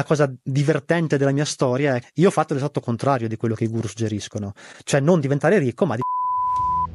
La cosa divertente della mia storia è io ho fatto l'esatto contrario di quello che i guru suggeriscono, cioè non diventare ricco, ma di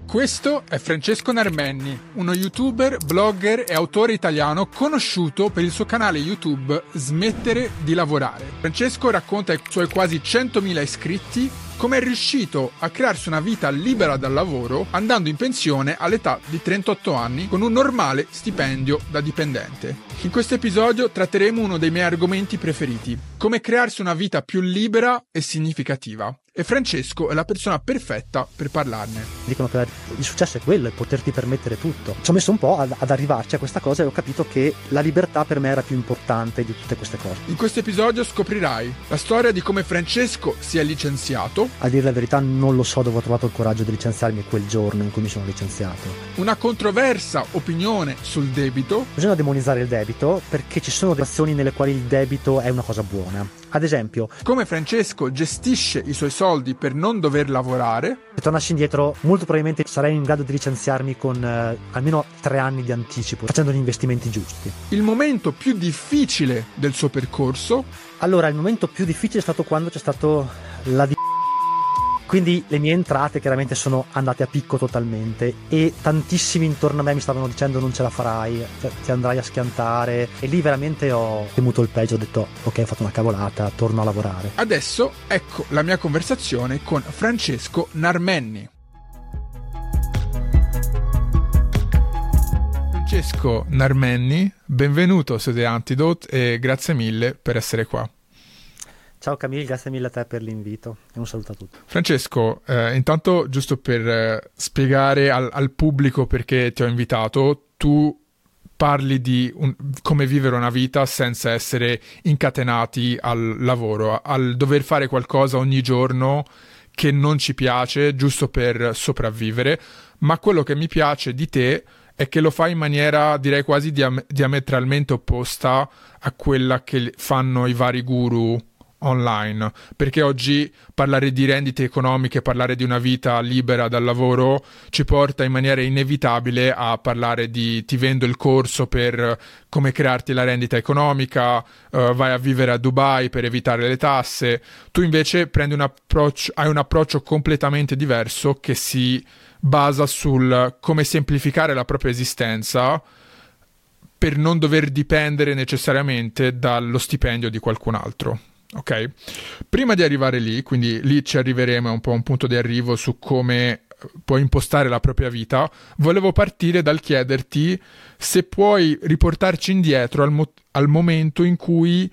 questo è Francesco Narmenni, uno youtuber, blogger e autore italiano conosciuto per il suo canale YouTube Smettere di lavorare. Francesco racconta ai suoi quasi 100.000 iscritti come è riuscito a crearsi una vita libera dal lavoro andando in pensione all'età di 38 anni con un normale stipendio da dipendente. In questo episodio tratteremo uno dei miei argomenti preferiti, come crearsi una vita più libera e significativa e Francesco è la persona perfetta per parlarne. Dicono che il successo è quello, è poterti permettere tutto. Ci ho messo un po' ad, ad, arrivarci a questa cosa e ho capito che la libertà per me era più importante di tutte queste cose. In questo episodio scoprirai la storia di come Francesco si è licenziato. A dire la verità non lo so dove ho trovato il coraggio di licenziarmi quel giorno in cui mi sono licenziato. Una controversa opinione sul debito. Bisogna demonizzare il debito perché ci sono azioni nelle quali il debito è una cosa buona. Ad esempio, come Francesco gestisce i suoi soldi per non dover lavorare. Se tornassi indietro, molto probabilmente sarei in grado di licenziarmi con eh, almeno tre anni di anticipo, facendo gli investimenti giusti. Il momento più difficile del suo percorso. Allora, il momento più difficile è stato quando c'è stato la di quindi le mie entrate chiaramente sono andate a picco totalmente e tantissimi intorno a me mi stavano dicendo non ce la farai, cioè, ti andrai a schiantare e lì veramente ho temuto il peggio, ho detto ok ho fatto una cavolata, torno a lavorare. Adesso ecco la mia conversazione con Francesco Narmenni. Francesco Narmenni, benvenuto su The Antidote e grazie mille per essere qua. Ciao Camille, grazie mille a te per l'invito e un saluto a tutti. Francesco, eh, intanto giusto per eh, spiegare al, al, pubblico perché ti ho invitato, tu parli di un, come vivere una vita senza essere incatenati al lavoro, al dover fare qualcosa ogni giorno che non ci piace giusto per sopravvivere, ma quello che mi piace di te è che lo fai in maniera direi quasi diam- diametralmente opposta a quella che fanno i vari guru online, perché oggi parlare di rendite economiche, parlare di una vita libera dal lavoro ci porta in maniera inevitabile a parlare di ti vendo il corso per come crearti la rendita economica, uh, vai a vivere a Dubai per evitare le tasse. Tu invece prendi un approccio, hai un approccio completamente diverso che si basa sul come semplificare la propria esistenza per non dover dipendere necessariamente dallo stipendio di qualcun altro. Ok? Prima di arrivare lì, quindi lì ci arriveremo, è un po' un punto di arrivo su come eh, puoi impostare la propria vita, volevo partire dal chiederti se puoi riportarci indietro al, mo- al momento in cui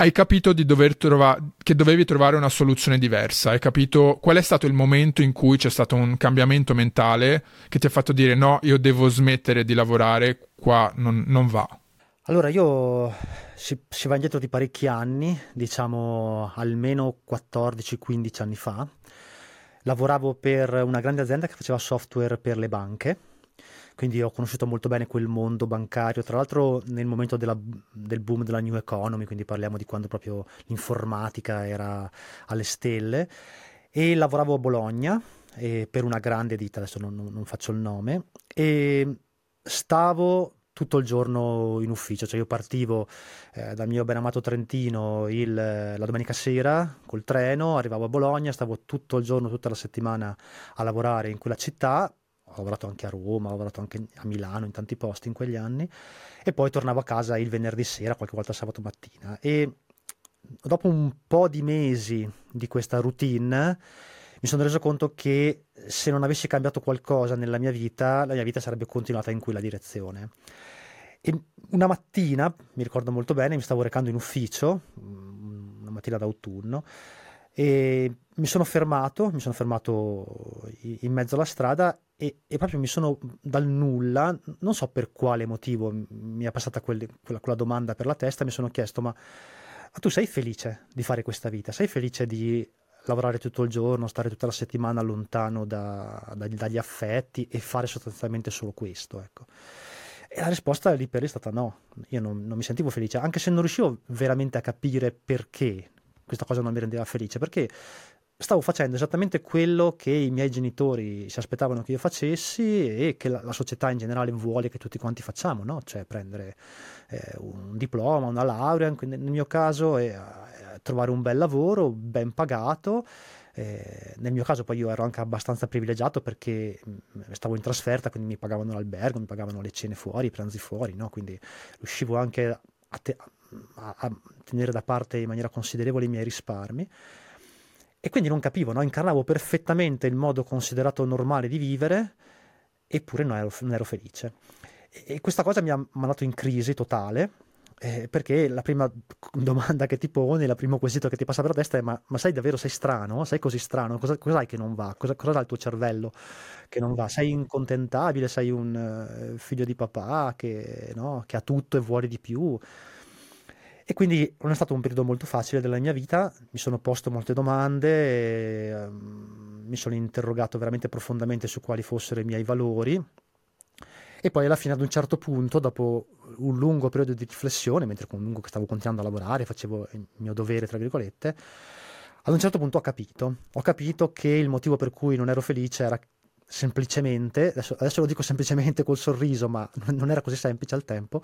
hai capito trova- che dovevi trovare una soluzione diversa, hai capito qual è stato il momento in cui c'è stato un cambiamento mentale che ti ha fatto dire no, io devo smettere di lavorare, qua non, non va. Allora, io si, si, va indietro di parecchi anni, diciamo almeno 14-15 anni fa. Lavoravo per una grande azienda che faceva software per le banche, quindi ho conosciuto molto bene quel mondo bancario, tra l'altro nel momento della, del boom della new economy, quindi parliamo di quando proprio l'informatica era alle stelle, e lavoravo a Bologna per una grande ditta, adesso non, non faccio il nome, e stavo tutto il giorno in ufficio, cioè io partivo eh, dal mio ben amato Trentino il, la domenica sera col treno, arrivavo a Bologna, stavo tutto il giorno, tutta la settimana a lavorare in quella città, ho lavorato anche a Roma, ho lavorato anche a Milano, in tanti posti in quegli anni, e poi tornavo a casa il venerdì sera, qualche volta sabato mattina. E dopo un po' di mesi di questa routine, mi sono reso conto che se non avessi cambiato qualcosa nella mia vita, la mia vita sarebbe continuata in quella direzione. E una mattina, mi ricordo molto bene, mi stavo recando in ufficio, mm, una mattina d'autunno, e mi sono fermato, mi sono fermato in mezzo alla strada e, e proprio mi sono dal nulla, non so per quale motivo mi è passata quel, quella, quella, domanda per la testa, mi sono chiesto ma, ma tu sei felice di fare questa vita? Sei felice di lavorare tutto il giorno, stare tutta la settimana lontano da, da, dagli affetti e fare sostanzialmente solo questo? Ecco. E la risposta lì per lì è stata no, io non, non mi sentivo felice, anche se non riuscivo veramente a capire perché questa cosa non mi rendeva felice, perché stavo facendo esattamente quello che i miei genitori si aspettavano che io facessi e che la, la società in generale vuole che tutti quanti facciamo, no? cioè prendere eh, un diploma, una laurea, nel mio caso eh, trovare un bel lavoro ben pagato. Eh, nel mio caso poi io ero anche abbastanza privilegiato perché mm, stavo in trasferta, quindi mi pagavano l'albergo, mi pagavano le cene fuori, i pranzi fuori, no? quindi riuscivo anche a, te- a, a tenere da parte in maniera considerevole i miei risparmi. E quindi non capivo, no? incarnavo perfettamente il modo considerato normale di vivere, eppure non ero, non ero felice. E questa cosa mi ha mandato in crisi totale, eh, perché la prima domanda che ti poni, il primo quesito che ti passa per la testa è ma, ma sai davvero, sei strano? Sei così strano? Cosa, cos'hai che non va? Cosa, cosa ha il tuo cervello che non va? Sei incontentabile? Sei un uh, figlio di papà che, no? che ha tutto e vuole di più? E quindi non è stato un periodo molto facile della mia vita, mi sono posto molte domande, e, um, mi sono interrogato veramente profondamente su quali fossero i miei valori e poi alla fine ad un certo punto, dopo un lungo periodo di riflessione, mentre comunque stavo continuando a lavorare, facevo il mio dovere, tra virgolette, ad un certo punto ho capito, ho capito che il motivo per cui non ero felice era semplicemente, adesso, adesso lo dico semplicemente col sorriso, ma non era così semplice al tempo,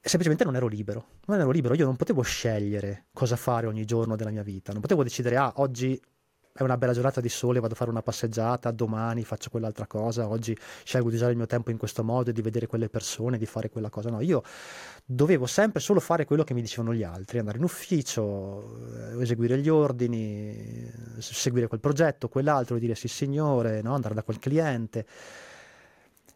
semplicemente non ero libero. Non ero libero, io non potevo scegliere cosa fare ogni giorno della mia vita. Non potevo decidere, ah, oggi è una bella giornata di sole, vado a fare una passeggiata, domani faccio quell'altra cosa, oggi scelgo di usare il mio tempo in questo modo, di vedere quelle persone, di fare quella cosa. No, io dovevo sempre solo fare quello che mi dicevano gli altri, andare in ufficio, eh, eseguire gli ordini, seguire quel progetto, quell'altro, dire sì signore, no? andare da quel cliente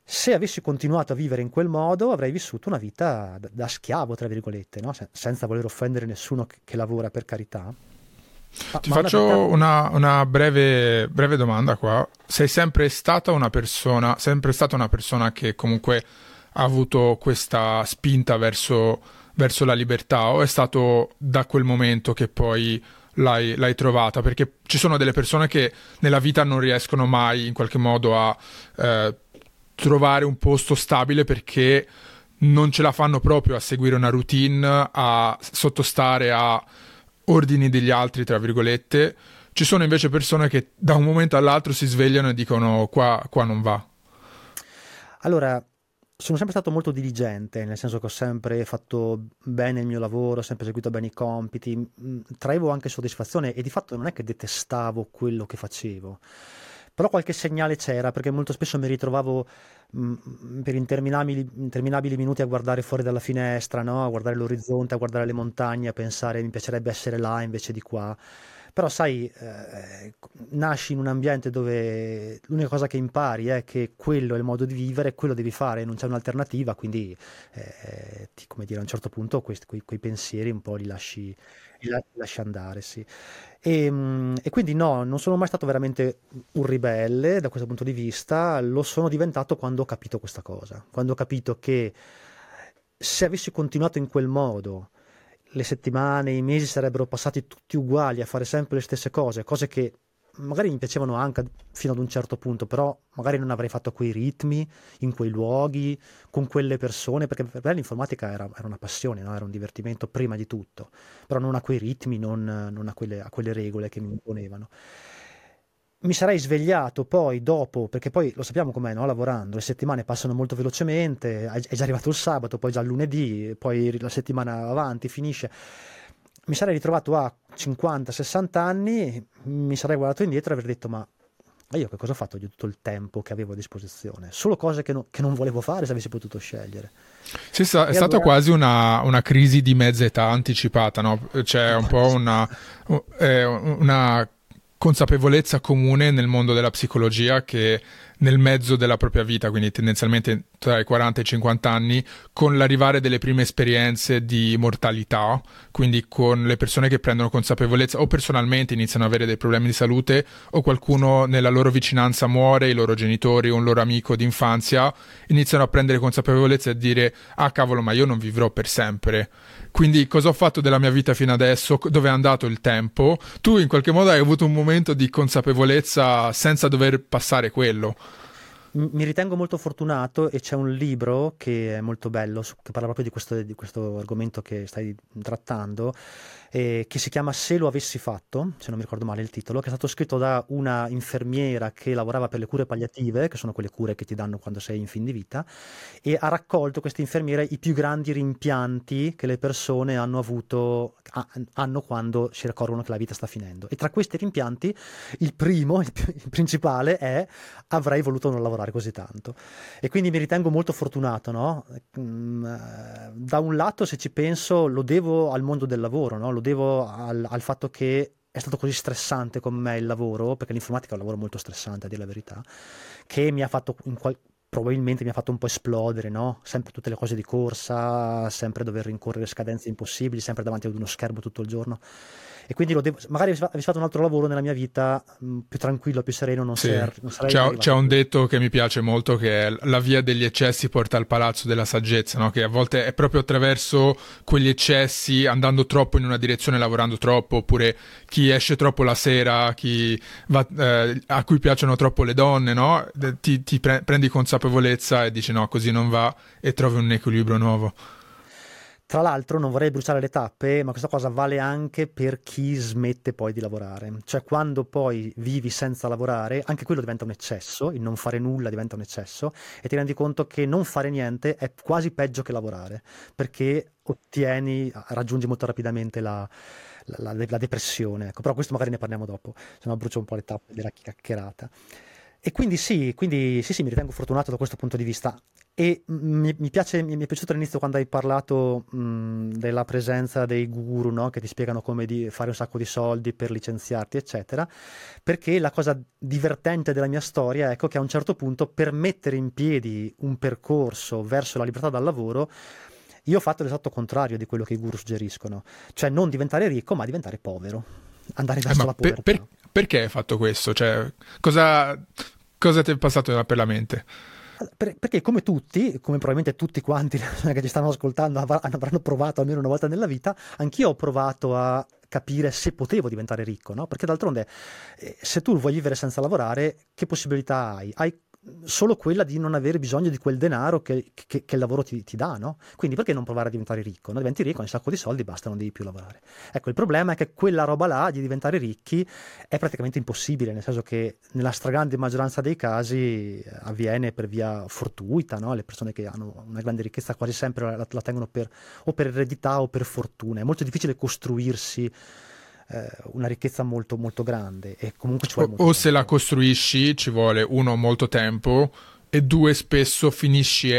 se avessi continuato a vivere in quel modo avrei vissuto una vita da, da schiavo, tra virgolette, no? Se, senza voler offendere nessuno che, che lavora per carità. Ma, Ti ma faccio una, una breve, breve, domanda qua. Sei sempre stata una persona, sempre stata una persona che comunque ha avuto questa spinta verso, verso la libertà o è stato da quel momento che poi l'hai, l'hai, trovata? Perché ci sono delle persone che nella vita non riescono mai in qualche modo a eh, trovare un posto stabile perché non ce la fanno proprio a seguire una routine, a sottostare a ordini degli altri, tra virgolette. Ci sono invece persone che da un momento all'altro si svegliano e dicono qua, qua non va. Allora, sono sempre stato molto diligente, nel senso che ho sempre fatto bene il mio lavoro, ho sempre eseguito bene i compiti, traevo anche soddisfazione e di fatto non è che detestavo quello che facevo però qualche segnale c'era perché molto spesso mi ritrovavo mh, mm, per interminabili, interminabili, minuti a guardare fuori dalla finestra, no? a guardare l'orizzonte, a guardare le montagne, a pensare mi piacerebbe essere là invece di qua. Però sai, eh, nasci in un ambiente dove l'unica cosa che impari è che quello è il modo di vivere, quello devi fare, non c'è un'alternativa, quindi eh, ti, come dire, a un certo punto questi, quei, quei pensieri un po' li lasci, li lasci andare, sì. E, ehm, e, quindi no, non sono mai stato veramente un ribelle da questo punto di vista, lo sono diventato quando ho capito questa cosa, quando ho capito che se avessi continuato in quel modo, le settimane, i mesi sarebbero passati tutti uguali a fare sempre le stesse cose, cose che magari mi piacevano anche fino ad un certo punto, però magari non avrei fatto quei ritmi, in quei luoghi, con quelle persone, perché per me l'informatica era, era una passione, no? era un divertimento prima di tutto, però non a quei ritmi, non, non a, quelle, a quelle regole che mi imponevano mi sarei svegliato poi dopo, perché poi lo sappiamo com'è, no? lavorando, le settimane passano molto velocemente, è già arrivato il sabato, poi già il lunedì, poi la settimana avanti finisce mi sarei ritrovato a 50-60 anni, mi sarei guardato indietro e avrei detto ma io che cosa ho fatto di tutto il tempo che avevo a disposizione? Solo cose che, no, che non volevo fare se avessi potuto scegliere. Sì, sta, è stata quasi una, una, crisi di mezza età anticipata, no? C'è un po' una, una consapevolezza comune nel mondo della psicologia che nel mezzo della propria vita, quindi tendenzialmente tra i 40 e i 50 anni, con l'arrivare delle prime esperienze di mortalità, quindi con le persone che prendono consapevolezza o personalmente iniziano ad avere dei problemi di salute o qualcuno nella loro vicinanza muore, i loro genitori o un loro amico d'infanzia, iniziano a prendere consapevolezza e a dire ah cavolo ma io non vivrò per sempre. Quindi cosa ho fatto della mia vita fino adesso, dove è andato il tempo? Tu in qualche modo hai avuto un momento di consapevolezza senza dover passare quello mi ritengo molto fortunato e c'è un libro che è molto bello, che parla proprio di questo, di questo argomento che stai trattando, eh, che si chiama Se lo avessi fatto, se non mi ricordo male il titolo, che è stato scritto da una infermiera che lavorava per le cure palliative, che sono quelle cure che ti danno quando sei in fin di vita, e ha raccolto questa infermiera i più grandi rimpianti che le persone hanno avuto hanno quando si accorgono che la vita sta finendo. E tra questi rimpianti, il primo, il, il principale, è avrei voluto non lavorare così tanto. E quindi mi ritengo molto fortunato, no? Mm, eh, da un lato, se ci penso, lo devo al mondo del lavoro, no? Lo devo al, al fatto che è stato così stressante con me il lavoro, perché l'informatica è un lavoro molto stressante, a dire la verità, che mi ha fatto in qual- probabilmente mi ha fatto un po' esplodere, no? Sempre tutte le cose di corsa, sempre dover rincorrere scadenze impossibili, sempre davanti ad uno schermo tutto il giorno e quindi devo, magari avessi fatto un altro lavoro nella mia vita mh, mm, più tranquillo, più sereno, non, sì. ser, non sarei c'è, c'è, un detto che mi piace molto che è la via degli eccessi porta al palazzo della saggezza, no? che a volte è proprio attraverso quegli eccessi, andando troppo in una direzione, lavorando troppo, oppure chi esce troppo la sera, chi va, eh, a cui piacciono troppo le donne, no? ti, ti pre- prendi consapevolezza e dici no, così non va e trovi un equilibrio nuovo. Tra l'altro non vorrei bruciare le tappe, ma questa cosa vale anche per chi smette poi di lavorare. Cioè quando poi vivi senza lavorare, anche quello diventa un eccesso, il non fare nulla diventa un eccesso e ti rendi conto che non fare niente è quasi peggio che lavorare, perché ottieni, raggiungi molto rapidamente la, la, la, la depressione. Ecco, però questo magari ne parliamo dopo, se no brucio un po' le tappe della chiacchierata. E quindi sì, quindi sì, sì, mi ritengo fortunato da questo punto di vista. E mi, mi, piace, mi, mi, è piaciuto all'inizio quando hai parlato mh, della presenza dei guru, no? che ti spiegano come di fare un sacco di soldi per licenziarti, eccetera, perché la cosa divertente della mia storia ecco, che a un certo punto per mettere in piedi un percorso verso la libertà dal lavoro, io ho fatto l'esatto contrario di quello che i guru suggeriscono, cioè non diventare ricco, ma diventare povero, andare eh, verso eh, la povertà. Per, per, perché hai fatto questo? Cioè, cosa, cosa ti è passato per la mente? perché come tutti, come probabilmente tutti quanti che ci stanno ascoltando avranno provato almeno una volta nella vita, anch'io ho provato a capire se potevo diventare ricco, no? Perché d'altronde eh, se tu vuoi vivere senza lavorare, che possibilità hai? Hai solo quella di non avere bisogno di quel denaro che, che, che il lavoro ti, ti, dà, no? Quindi perché non provare a diventare ricco? No? Diventi ricco, hai un sacco di soldi, basta, non devi più lavorare. Ecco, il problema è che quella roba là di diventare ricchi è praticamente impossibile, nel senso che nella stragrande maggioranza dei casi eh, avviene per via fortuita, no? Le persone che hanno una grande ricchezza quasi sempre la, la tengono per, o per eredità o per fortuna. È molto difficile costruirsi eh, una ricchezza molto, molto grande e comunque ci vuole o, o se la costruisci ci vuole uno molto tempo e due spesso finisci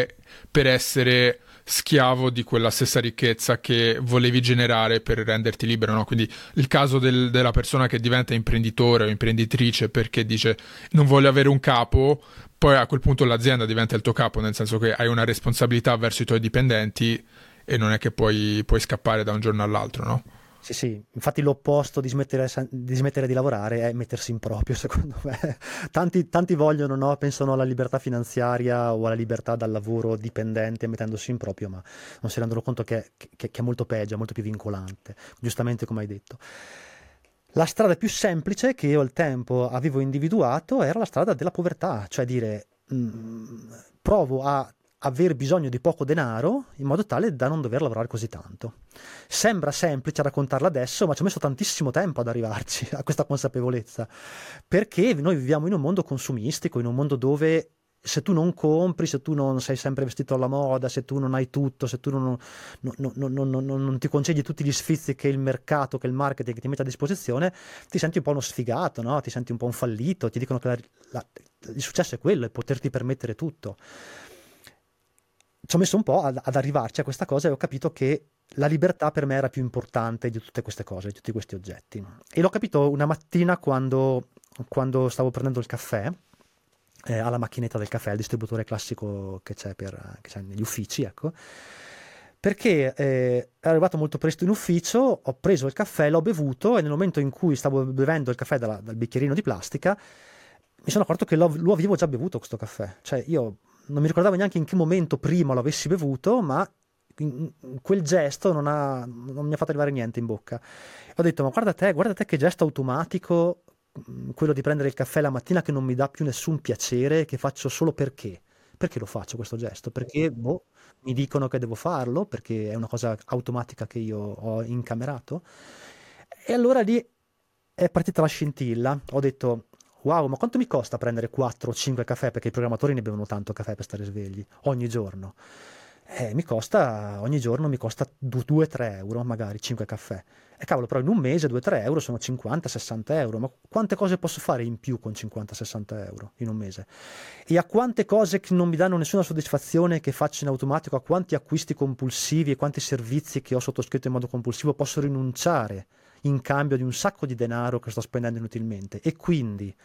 per essere schiavo di quella stessa ricchezza che volevi generare per renderti libero. No? Quindi il caso del, della persona che diventa imprenditore o imprenditrice perché dice non voglio avere un capo, poi a quel punto l'azienda diventa il tuo capo, nel senso che hai una responsabilità verso i tuoi dipendenti e non è che puoi, puoi scappare da un giorno all'altro, no? Sì, sì, infatti l'opposto di smettere, di smettere, di lavorare è mettersi in proprio, secondo me. Tanti, tanti vogliono, no? pensano alla libertà finanziaria o alla libertà dal lavoro dipendente mettendosi in proprio, ma non si rendono conto che, che, che è molto peggio, è molto più vincolante, giustamente come hai detto. La strada più semplice che io al tempo avevo individuato era la strada della povertà, cioè dire mh, mm, provo a aver bisogno di poco denaro in modo tale da non dover lavorare così tanto. Sembra semplice raccontarla adesso, ma ci ho messo tantissimo tempo ad arrivarci a questa consapevolezza, perché noi viviamo in un mondo consumistico, in un mondo dove se tu non compri, se tu non sei sempre vestito alla moda, se tu non hai tutto, se tu non, non, non, non, ti concedi tutti gli sfizi che il mercato, che il marketing ti mette a disposizione, ti senti un po' uno sfigato, no? ti senti un po' un fallito, ti dicono che la, la, il successo è quello, è poterti permettere tutto ci ho messo un po' ad, ad, arrivarci a questa cosa e ho capito che la libertà per me era più importante di tutte queste cose, di tutti questi oggetti. E l'ho capito una mattina quando, quando stavo prendendo il caffè eh, alla macchinetta del caffè, il distributore classico che c'è, per, che c'è negli uffici, ecco. Perché eh, ero arrivato molto presto in ufficio, ho preso il caffè, l'ho bevuto e nel momento in cui stavo bevendo il caffè dalla, dal bicchierino di plastica, mi sono accorto che lo, lo avevo già bevuto questo caffè. Cioè io non mi ricordavo neanche in che momento prima l'avessi bevuto, ma quel gesto non, ha, non, mi ha fatto arrivare niente in bocca. Ho detto, ma guarda te, guarda te che gesto automatico, quello di prendere il caffè la mattina che non mi dà più nessun piacere, che faccio solo perché. Perché lo faccio questo gesto? Perché boh, mi dicono che devo farlo, perché è una cosa automatica che io ho incamerato. E allora lì è partita la scintilla. Ho detto, wow, ma quanto mi costa prendere 4 o 5 caffè? Perché i programmatori ne bevono tanto caffè per stare svegli, ogni giorno. Eh, mi costa, ogni giorno mi costa 2-3 euro, magari 5 caffè. E cavolo, però in un mese 2-3 euro sono 50-60 euro. Ma quante cose posso fare in più con 50-60 euro in un mese? E a quante cose che non mi danno nessuna soddisfazione che faccio in automatico, a quanti acquisti compulsivi e quanti servizi che ho sottoscritto in modo compulsivo posso rinunciare in cambio di un sacco di denaro che sto spendendo inutilmente. E quindi,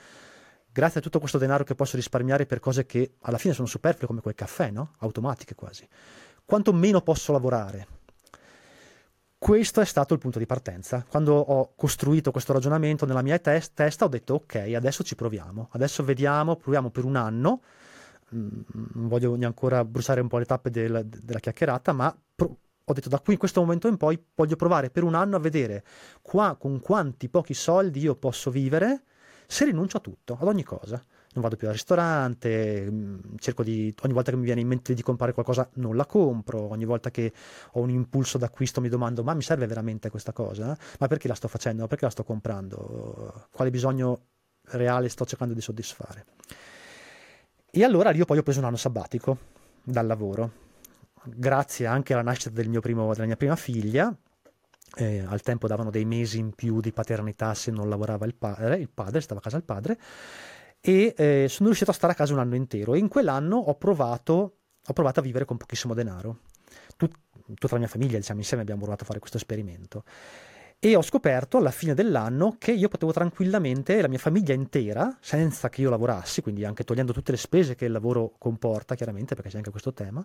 grazie a tutto questo denaro che posso risparmiare per cose che alla fine sono superflue come quel caffè, no? Automatiche quasi. Quanto meno posso lavorare? Questo è stato il punto di partenza. Quando ho costruito questo ragionamento nella mia test- testa ho detto ok, adesso ci proviamo, adesso vediamo, proviamo per un anno, mm, non voglio ancora bruciare un po' le tappe del, della chiacchierata, ma pro- ho detto da qui in questo momento in poi voglio provare per un anno a vedere qua con quanti pochi soldi io posso vivere se rinuncio a tutto, ad ogni cosa. Non vado più al ristorante, mm, cerco di, ogni volta che mi viene in mente di comprare qualcosa non la compro, ogni volta che ho un impulso d'acquisto mi domando ma mi serve veramente questa cosa? Ma perché la sto facendo? Perché la sto comprando? Quale bisogno reale sto cercando di soddisfare? E allora io poi ho preso un anno sabbatico dal lavoro grazie anche alla nascita del primo, della mia prima figlia, eh, al tempo davano dei mesi in più di paternità se non lavorava il padre, il padre stava a casa il padre, e eh, sono riuscito a stare a casa un anno intero e in quell'anno ho provato, ho provato a vivere con pochissimo denaro. Tut, tutta la mia famiglia, diciamo, insieme abbiamo provato a fare questo esperimento. E ho scoperto alla fine dell'anno che io potevo tranquillamente, la mia famiglia intera, senza che io lavorassi, quindi anche togliendo tutte le spese che il lavoro comporta, chiaramente, perché c'è anche questo tema,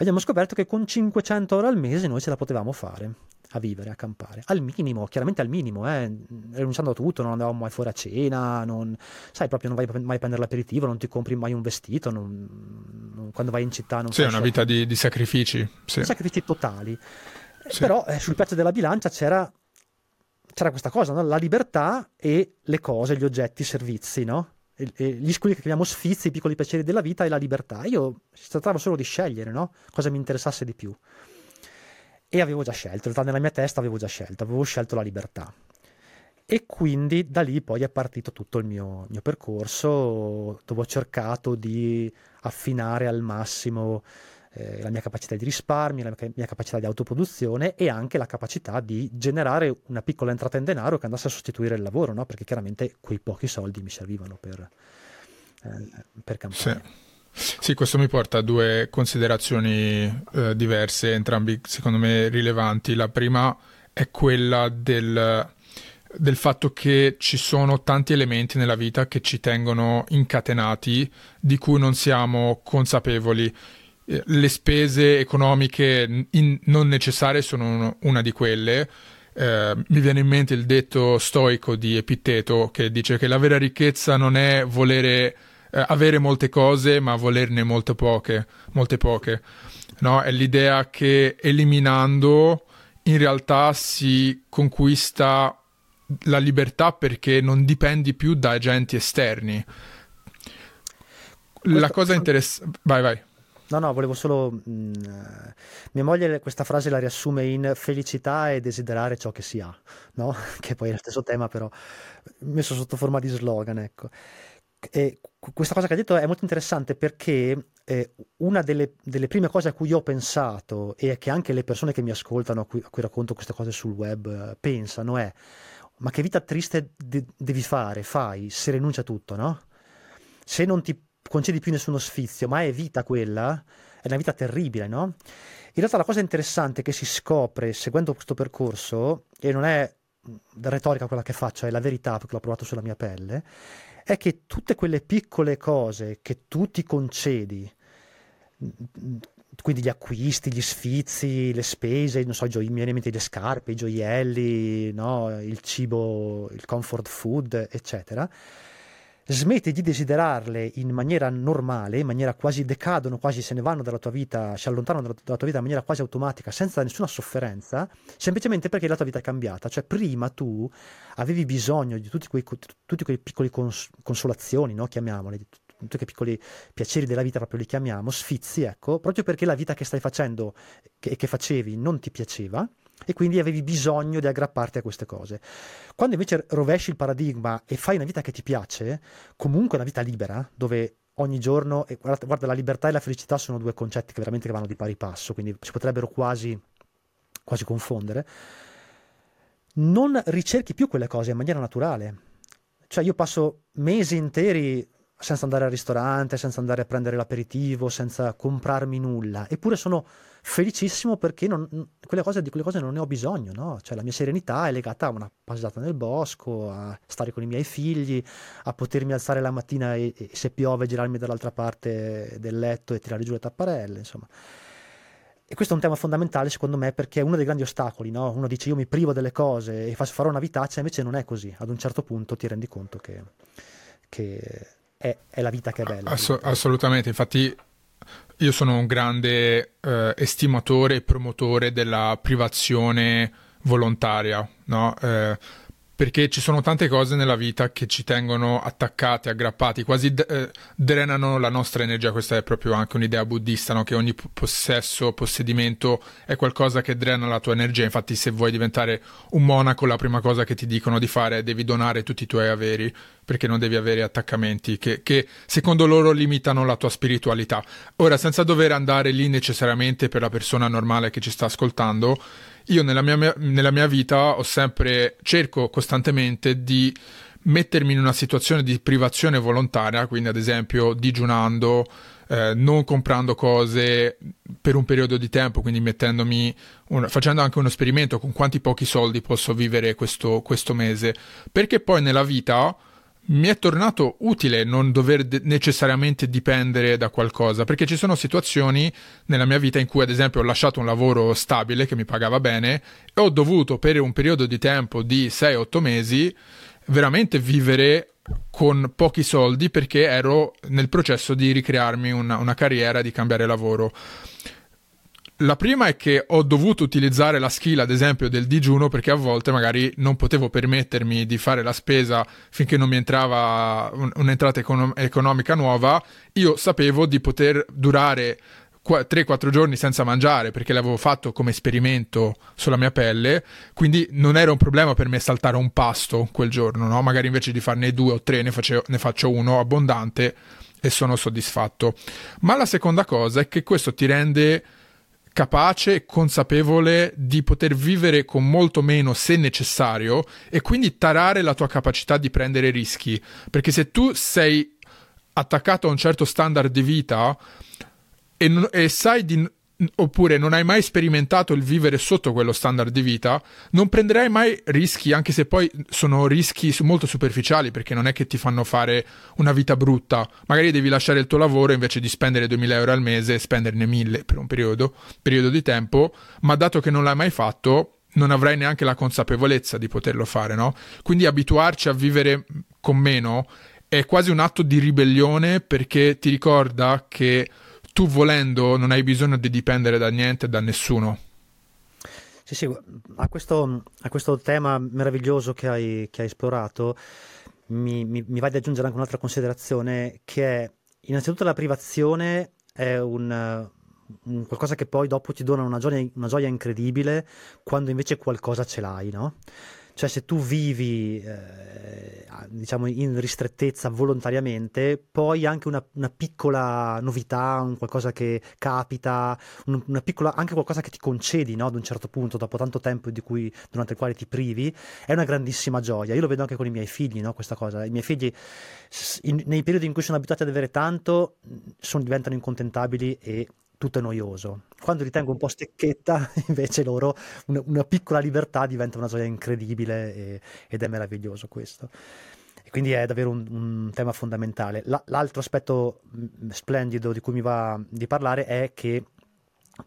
abbiamo scoperto che con 500 euro al mese noi ce la potevamo fare a vivere, a campare. Al minimo, chiaramente al minimo, eh, rinunciando a tutto, non andavamo mai fuori a cena, non, sai, proprio non vai mai a prendere l'aperitivo, non ti compri mai un vestito, non, non, quando vai in città non Sì, è una vita di, di, sacrifici. Sì. Sacrifici totali. Sì. Però eh, sul pezzo della bilancia c'era, c'era questa cosa, no? la libertà e le cose, gli oggetti, i servizi, no? Gli quelli che chiamiamo sfizi, i piccoli piaceri della vita e la libertà. Io si trattava solo di scegliere no? cosa mi interessasse di più. E avevo già scelto, in realtà nella mia testa avevo già scelto, avevo scelto la libertà. E quindi da lì poi è partito tutto il mio, mio percorso dove ho cercato di affinare al massimo eh, la mia capacità di risparmio, la mia capacità di autoproduzione e anche la capacità di generare una piccola entrata in denaro che andasse a sostituire il lavoro, no? perché chiaramente quei pochi soldi mi servivano per, eh, per campare. Sì. Sì, questo mi porta a due considerazioni eh, diverse, entrambi secondo me rilevanti. La prima è quella del, del fatto che ci sono tanti elementi nella vita che ci tengono incatenati, di cui non siamo consapevoli le spese economiche in, non necessarie sono una di quelle. Eh, mi viene in mente il detto stoico di Epitteto che dice che la vera ricchezza non è volere eh, avere molte cose, ma volerne molte poche. Molte poche. No? È l'idea che eliminando in realtà si conquista la libertà perché non dipendi più da agenti esterni. La cosa interessante. Vai, vai. No, no, volevo solo... Mh, mm, mia moglie questa frase la riassume in felicità e desiderare ciò che si ha, no? Che poi è lo stesso tema, però messo sotto forma di slogan, ecco. E questa cosa che ha detto è molto interessante perché eh, una delle, delle, prime cose a cui ho pensato e che anche le persone che mi ascoltano, a cui, a cui racconto queste cose sul web, eh, pensano è ma che vita triste de- devi fare, fai, se rinuncia a tutto, no? Se non ti concedi più nessuno sfizio, ma è vita quella, è una vita terribile, no? In realtà la cosa interessante che si scopre seguendo questo percorso, e non è retorica quella che faccio, è la verità perché l'ho provato sulla mia pelle, è che tutte quelle piccole cose che tu ti concedi, quindi gli acquisti, gli sfizi, le spese, non so, gio- mi viene in mente le scarpe, i gioielli, no? il cibo, il comfort food, eccetera, smetti di desiderarle in maniera normale, in maniera quasi decadono, quasi se ne vanno dalla tua vita, si allontanano dalla, dalla tua vita in maniera quasi automatica, senza nessuna sofferenza, semplicemente perché la tua vita è cambiata. Cioè, prima tu avevi bisogno di tutti quei, tutti quei piccoli cons- consolazioni, no? chiamiamoli, tutti che piccoli piaceri della vita proprio li chiamiamo, sfizi, ecco, proprio perché la vita che stai facendo e che, che facevi non ti piaceva e quindi avevi bisogno di aggrapparti a queste cose. Quando invece rovesci il paradigma e fai una vita che ti piace, comunque una vita libera, dove ogni giorno, e guarda, guarda, la libertà e la felicità sono due concetti che veramente vanno di pari passo, quindi si potrebbero quasi, quasi confondere, non ricerchi più quelle cose in maniera naturale. Cioè io passo mesi interi senza andare al ristorante, senza andare a prendere l'aperitivo, senza comprarmi nulla, eppure sono felicissimo perché non, quelle cose, di quelle cose non ne ho bisogno, no? Cioè la mia serenità è legata a una passeggiata nel bosco, a stare con i miei figli, a potermi alzare la mattina e, e se piove girarmi dall'altra parte del letto e tirare giù le tapparelle, insomma. E questo è un tema fondamentale secondo me perché è uno dei grandi ostacoli, no? Uno dice io mi privo delle cose e farò una vitaccia, invece non è così. Ad un certo punto ti rendi conto che, che è, è, la vita che è bella. Ass- assolutamente, infatti io sono un grande eh, estimatore e promotore della privazione volontaria, no? eh, perché ci sono tante cose nella vita che ci tengono attaccati, aggrappati, quasi eh, drenano la nostra energia. Questa è proprio anche un'idea buddista, no? che ogni possesso, possedimento è qualcosa che drena la tua energia. Infatti, se vuoi diventare un monaco, la prima cosa che ti dicono di fare è devi donare tutti i tuoi averi, perché non devi avere attaccamenti che, che secondo loro limitano la tua spiritualità. Ora, senza dover andare lì necessariamente per la persona normale che ci sta ascoltando, io nella mia, nella mia vita ho sempre, cerco costantemente di mettermi in una situazione di privazione volontaria, quindi ad esempio digiunando, eh, non comprando cose per un periodo di tempo, quindi mettendomi un, facendo anche uno esperimento con quanti pochi soldi posso vivere questo, questo mese, perché poi nella vita mi è tornato utile non dover de- necessariamente dipendere da qualcosa, perché ci sono situazioni nella mia vita in cui, ad esempio, ho lasciato un lavoro stabile che mi pagava bene e ho dovuto per un periodo di tempo di 6-8 mesi veramente vivere con pochi soldi perché ero nel processo di ricrearmi una, una carriera, di cambiare lavoro. La prima è che ho dovuto utilizzare la skill, ad esempio, del digiuno perché a volte magari non potevo permettermi di fare la spesa finché non mi entrava un, un'entrata econom- economica nuova. Io sapevo di poter durare 3-4 giorni senza mangiare perché l'avevo fatto come esperimento sulla mia pelle, quindi non era un problema per me saltare un pasto quel giorno, no? magari invece di farne due o tre ne, facevo, ne faccio uno abbondante e sono soddisfatto. Ma la seconda cosa è che questo ti rende capace e consapevole di poter vivere con molto meno se necessario e quindi tarare la tua capacità di prendere rischi. Perché se tu sei attaccato a un certo standard di vita e, e sai di oppure non hai mai sperimentato il vivere sotto quello standard di vita, non prenderai mai rischi, anche se poi sono rischi molto superficiali, perché non è che ti fanno fare una vita brutta. Magari devi lasciare il tuo lavoro invece di spendere 2000 euro al mese, spenderne 1000 per un periodo, periodo di tempo, ma dato che non l'hai mai fatto, non avrai neanche la consapevolezza di poterlo fare, no? Quindi abituarci a vivere con meno è quasi un atto di ribellione perché ti ricorda che tu volendo non hai bisogno di dipendere da niente da nessuno. Sì, sì, a questo, a questo tema meraviglioso che hai, che hai esplorato mi, mi, mi, va di aggiungere anche un'altra considerazione che è innanzitutto la privazione è un, un qualcosa che poi dopo ti dona una gioia, una gioia incredibile quando invece qualcosa ce l'hai, no? Cioè se tu vivi eh, diciamo in ristrettezza volontariamente, poi anche una, una piccola novità, un qualcosa che capita, un, una piccola, anche qualcosa che ti concedi no? ad un certo punto, dopo tanto tempo cui, durante il quale ti privi, è una grandissima gioia. Io lo vedo anche con i miei figli, no? questa cosa. I miei figli in, nei periodi in cui sono abituati ad avere tanto, sono, diventano incontentabili e tutto è noioso. Quando ritengo un po' stecchetta, invece loro, una, una piccola libertà diventa una gioia incredibile e, ed è meraviglioso questo. E quindi è davvero un, un tema fondamentale. La, l'altro aspetto mm, splendido di cui mi va di parlare è che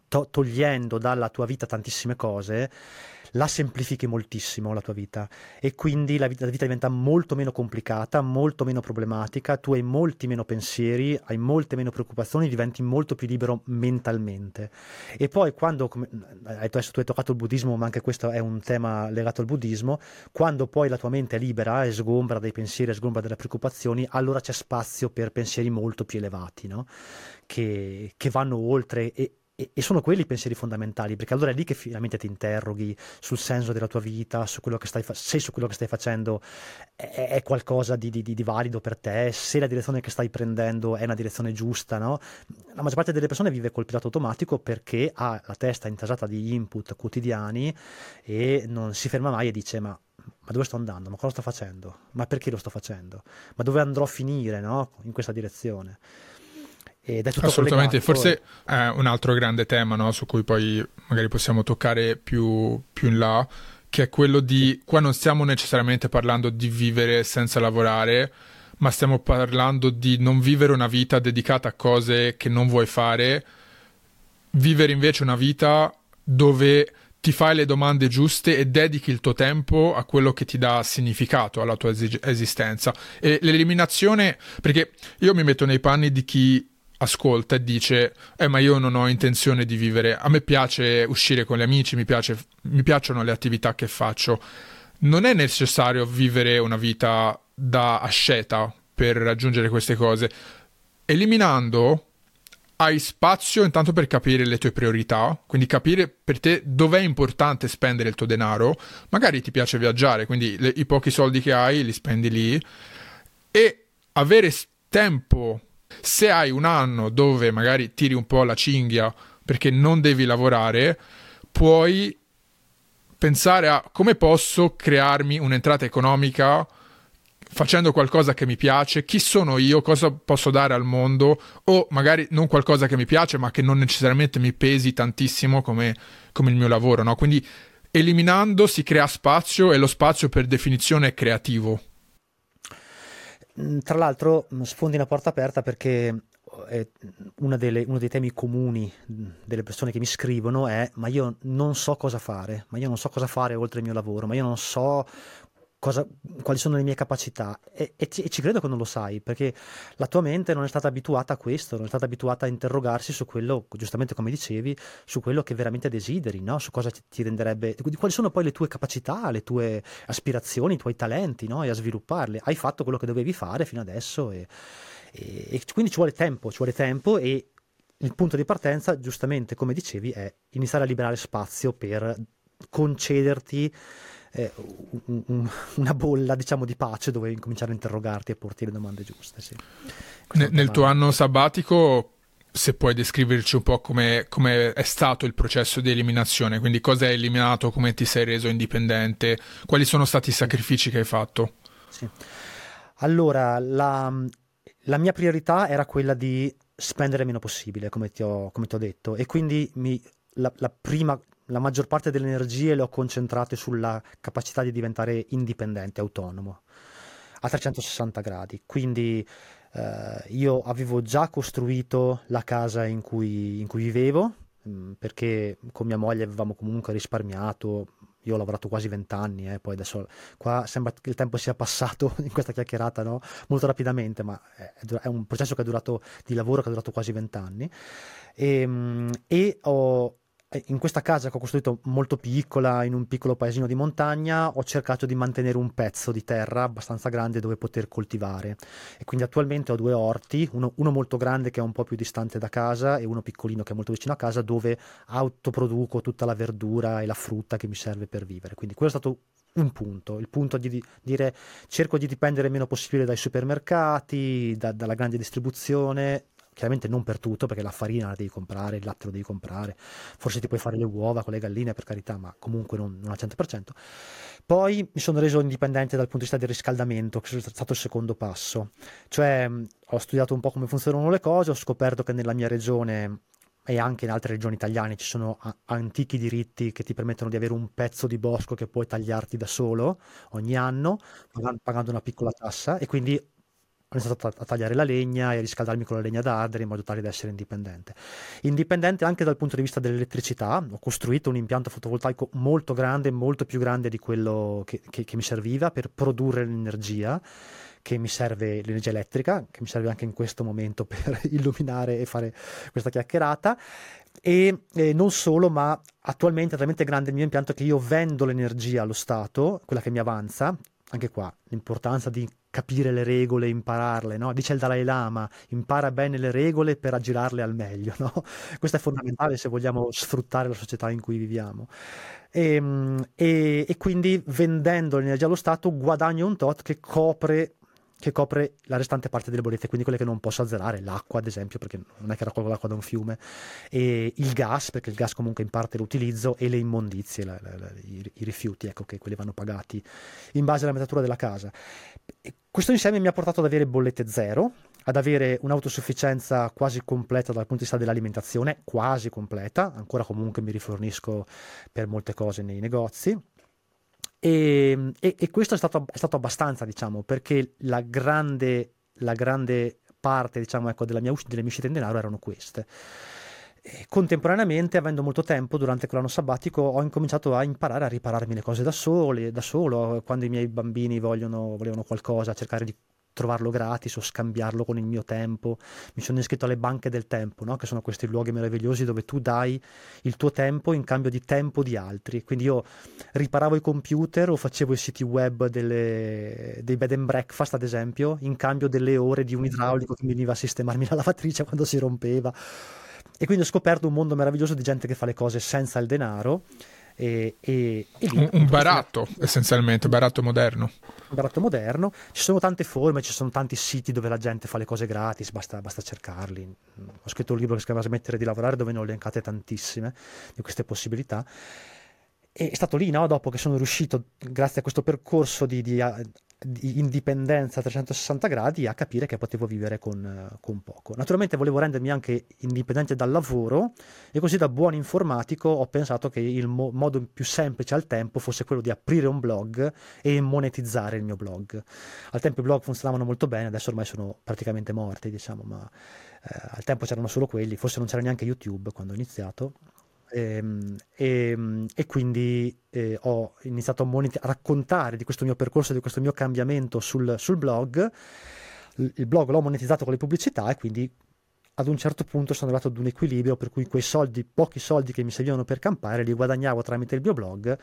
to- togliendo dalla tua vita tantissime cose, la semplifichi moltissimo la tua vita e quindi la vita, la vita, diventa molto meno complicata, molto meno problematica, tu hai molti meno pensieri, hai molte meno preoccupazioni, diventi molto più libero mentalmente. E poi quando, come, adesso tu hai toccato il buddismo, ma anche questo è un tema legato al buddismo, quando poi la tua mente è libera e sgombra dai pensieri, e sgombra dalle preoccupazioni, allora c'è spazio per pensieri molto più elevati, no? che, che vanno oltre e, e, e, sono quelli i pensieri fondamentali, perché allora è lì che finalmente ti interroghi sul senso della tua vita, su quello che stai fa- se su quello che stai facendo è, è qualcosa di, di, di, valido per te, se la direzione che stai prendendo è una direzione giusta, no? La maggior parte delle persone vive col pilota automatico perché ha la testa intasata di input quotidiani e non si ferma mai e dice ma ma dove sto andando? Ma cosa sto facendo? Ma perché lo sto facendo? Ma dove andrò a finire, no? In questa direzione. Ed è tutto Assolutamente, forse è un altro grande tema no? su cui poi magari possiamo toccare più, più in là, che è quello di, qua non stiamo necessariamente parlando di vivere senza lavorare, ma stiamo parlando di non vivere una vita dedicata a cose che non vuoi fare, vivere invece una vita dove ti fai le domande giuste e dedichi il tuo tempo a quello che ti dà significato alla tua esistenza. E l'eliminazione, perché io mi metto nei panni di chi ascolta e dice eh ma io non ho intenzione di vivere. A me piace uscire con gli amici mi, piace, mi piacciono le attività che faccio. Non è necessario vivere una vita da asceta per raggiungere queste cose. Eliminando hai spazio intanto per capire le tue priorità, quindi capire per te dov'è importante spendere il tuo denaro. Magari ti piace viaggiare, quindi le, i pochi soldi che hai li spendi lì. E avere tempo se hai un anno dove magari tiri un po' la cinghia perché non devi lavorare, puoi pensare a come posso crearmi un'entrata economica facendo qualcosa che mi piace, chi sono io, cosa posso dare al mondo, o magari non qualcosa che mi piace, ma che non necessariamente mi pesi tantissimo come, come il mio lavoro. No? Quindi eliminando si crea spazio e lo spazio per definizione è creativo. Mm, tra l'altro mm, sfondi una porta aperta perché eh, delle, uno dei temi comuni mm, delle persone che mi scrivono è ma io non so cosa fare, ma io non so cosa fare oltre il mio lavoro, ma io non so cosa, quali sono le mie capacità e, e, ci, e, ci, credo che non lo sai perché la tua mente non è stata abituata a questo, non è stata abituata a interrogarsi su quello, giustamente come dicevi, su quello che veramente desideri, no? su cosa ti, renderebbe, quali sono poi le tue capacità, le tue aspirazioni, i tuoi talenti no? e a svilupparle. Hai fatto quello che dovevi fare fino adesso e, e quindi ci vuole tempo, ci vuole tempo e il punto di partenza, giustamente come dicevi, è iniziare a liberare spazio per concederti eh, un, un, una bolla diciamo di pace dove incominciare a interrogarti e porti le domande giuste. Sì. Ne, nel tuo anno sabbatico se puoi descriverci un po' come, come, è stato il processo di eliminazione, quindi cosa hai eliminato, come ti sei reso indipendente, quali sono stati i sacrifici che hai fatto? Sì. Allora, la, la mia priorità era quella di spendere meno possibile, come ti ho, come ti ho detto, e quindi mi, la, la, prima, la maggior parte delle energie le ho concentrate sulla capacità di diventare indipendente, autonomo, a 360 gradi. Quindi eh, io avevo già costruito la casa in cui, in cui vivevo, mm, perché con mia moglie avevamo comunque risparmiato. Io ho lavorato quasi vent'anni, eh, poi adesso qua sembra che il tempo sia passato in questa chiacchierata no? molto rapidamente, ma è, è, un processo che è durato di lavoro che è durato quasi vent'anni. E, ehm, e ho, in questa casa che ho costruito molto piccola, in un piccolo paesino di montagna, ho cercato di mantenere un pezzo di terra abbastanza grande dove poter coltivare. E quindi attualmente ho due orti, uno, uno, molto grande che è un po' più distante da casa e uno piccolino che è molto vicino a casa, dove autoproduco tutta la verdura e la frutta che mi serve per vivere. Quindi quello è stato un punto, il punto di dire cerco di dipendere il meno possibile dai supermercati, da, dalla grande distribuzione chiaramente non per tutto perché la farina la devi comprare, il latte lo devi comprare, forse ti puoi fare le uova con le galline per carità, ma comunque non, non al 100%. Poi mi sono reso indipendente dal punto di vista del riscaldamento, che è stato il secondo passo, cioè ho studiato un po' come funzionano le cose, ho scoperto che nella mia regione e anche in altre regioni italiane ci sono antichi diritti che ti permettono di avere un pezzo di bosco che puoi tagliarti da solo ogni anno, pagando una piccola tassa e quindi iniziato a tagliare la legna e a riscaldarmi con la legna d'ardere in modo tale da essere indipendente. Indipendente anche dal punto di vista dell'elettricità, ho costruito un impianto fotovoltaico molto grande, molto più grande di quello che, che, che mi serviva per produrre l'energia che mi serve l'energia elettrica, che mi serve anche in questo momento per illuminare e fare questa chiacchierata. E eh, non solo, ma attualmente è talmente grande il mio impianto che io vendo l'energia allo Stato, quella che mi avanza. Anche qua l'importanza di capire le regole, impararle, no? Dice il Dalai Lama, impara bene le regole per aggirarle al meglio, no? Questo è fondamentale se vogliamo sfruttare la società in cui viviamo. E, ehm, e, e quindi vendendo l'energia allo Stato guadagno un tot che copre che copre la restante parte delle bollette, quindi quelle che non posso azzerare, l'acqua ad esempio, perché non è che raccolgo l'acqua da un fiume, e il gas, perché il gas comunque in parte lo utilizzo, e le immondizie, la, la, la, i, i, rifiuti, ecco che quelli vanno pagati in base alla metatura della casa. Questo insieme mi ha portato ad avere bollette zero, ad avere un'autosufficienza quasi completa dal punto di vista dell'alimentazione, quasi completa, ancora comunque mi rifornisco per molte cose nei negozi, e, ehm, e, e questo è stato, è stato, abbastanza, diciamo, perché la grande, la grande parte, diciamo, ecco, della mia, delle mie uscite in denaro erano queste. Contemporaneamente, avendo molto tempo durante quell'anno sabbatico, ho incominciato a imparare a ripararmi le cose da, sole, da solo, quando i miei bambini vogliono, volevano qualcosa, a cercare di trovarlo gratis o scambiarlo con il mio tempo. Mi sono iscritto alle banche del tempo, no? che sono questi luoghi meravigliosi dove tu dai il tuo tempo in cambio di tempo di altri. Quindi io riparavo i computer o facevo i siti web delle, dei bed and breakfast, ad esempio, in cambio delle ore di un idraulico che veniva a sistemarmi la lavatrice quando si rompeva. E quindi ho scoperto un mondo meraviglioso di gente che fa le cose senza il denaro e, e, e un, un baratto, essenzialmente, baratto moderno. Un baratto moderno. Ci sono tante forme, ci sono tanti siti dove la gente fa le cose gratis, basta, basta cercarli. Ho scritto un libro che si chiama Smettere di lavorare, dove ne ho elencate tantissime di queste possibilità. E è stato lì, no, dopo che sono riuscito, grazie a questo percorso di, di di indipendenza a 360 gradi a capire che potevo vivere con, con, poco. Naturalmente volevo rendermi anche indipendente dal lavoro e così da buon informatico ho pensato che il mo- modo più semplice al tempo fosse quello di aprire un blog e monetizzare il mio blog. Al tempo i blog funzionavano molto bene, adesso ormai sono praticamente morti, diciamo, ma eh, al tempo c'erano solo quelli, forse non c'era neanche YouTube quando ho iniziato e, ehm, ehm, e quindi eh, ho iniziato a, monit- a, raccontare di questo mio percorso, di questo mio cambiamento sul, sul blog. Il blog l'ho monetizzato con le pubblicità e quindi ad un certo punto sono arrivato ad un equilibrio per cui quei soldi, pochi soldi che mi servivano per campare, li guadagnavo tramite il mio blog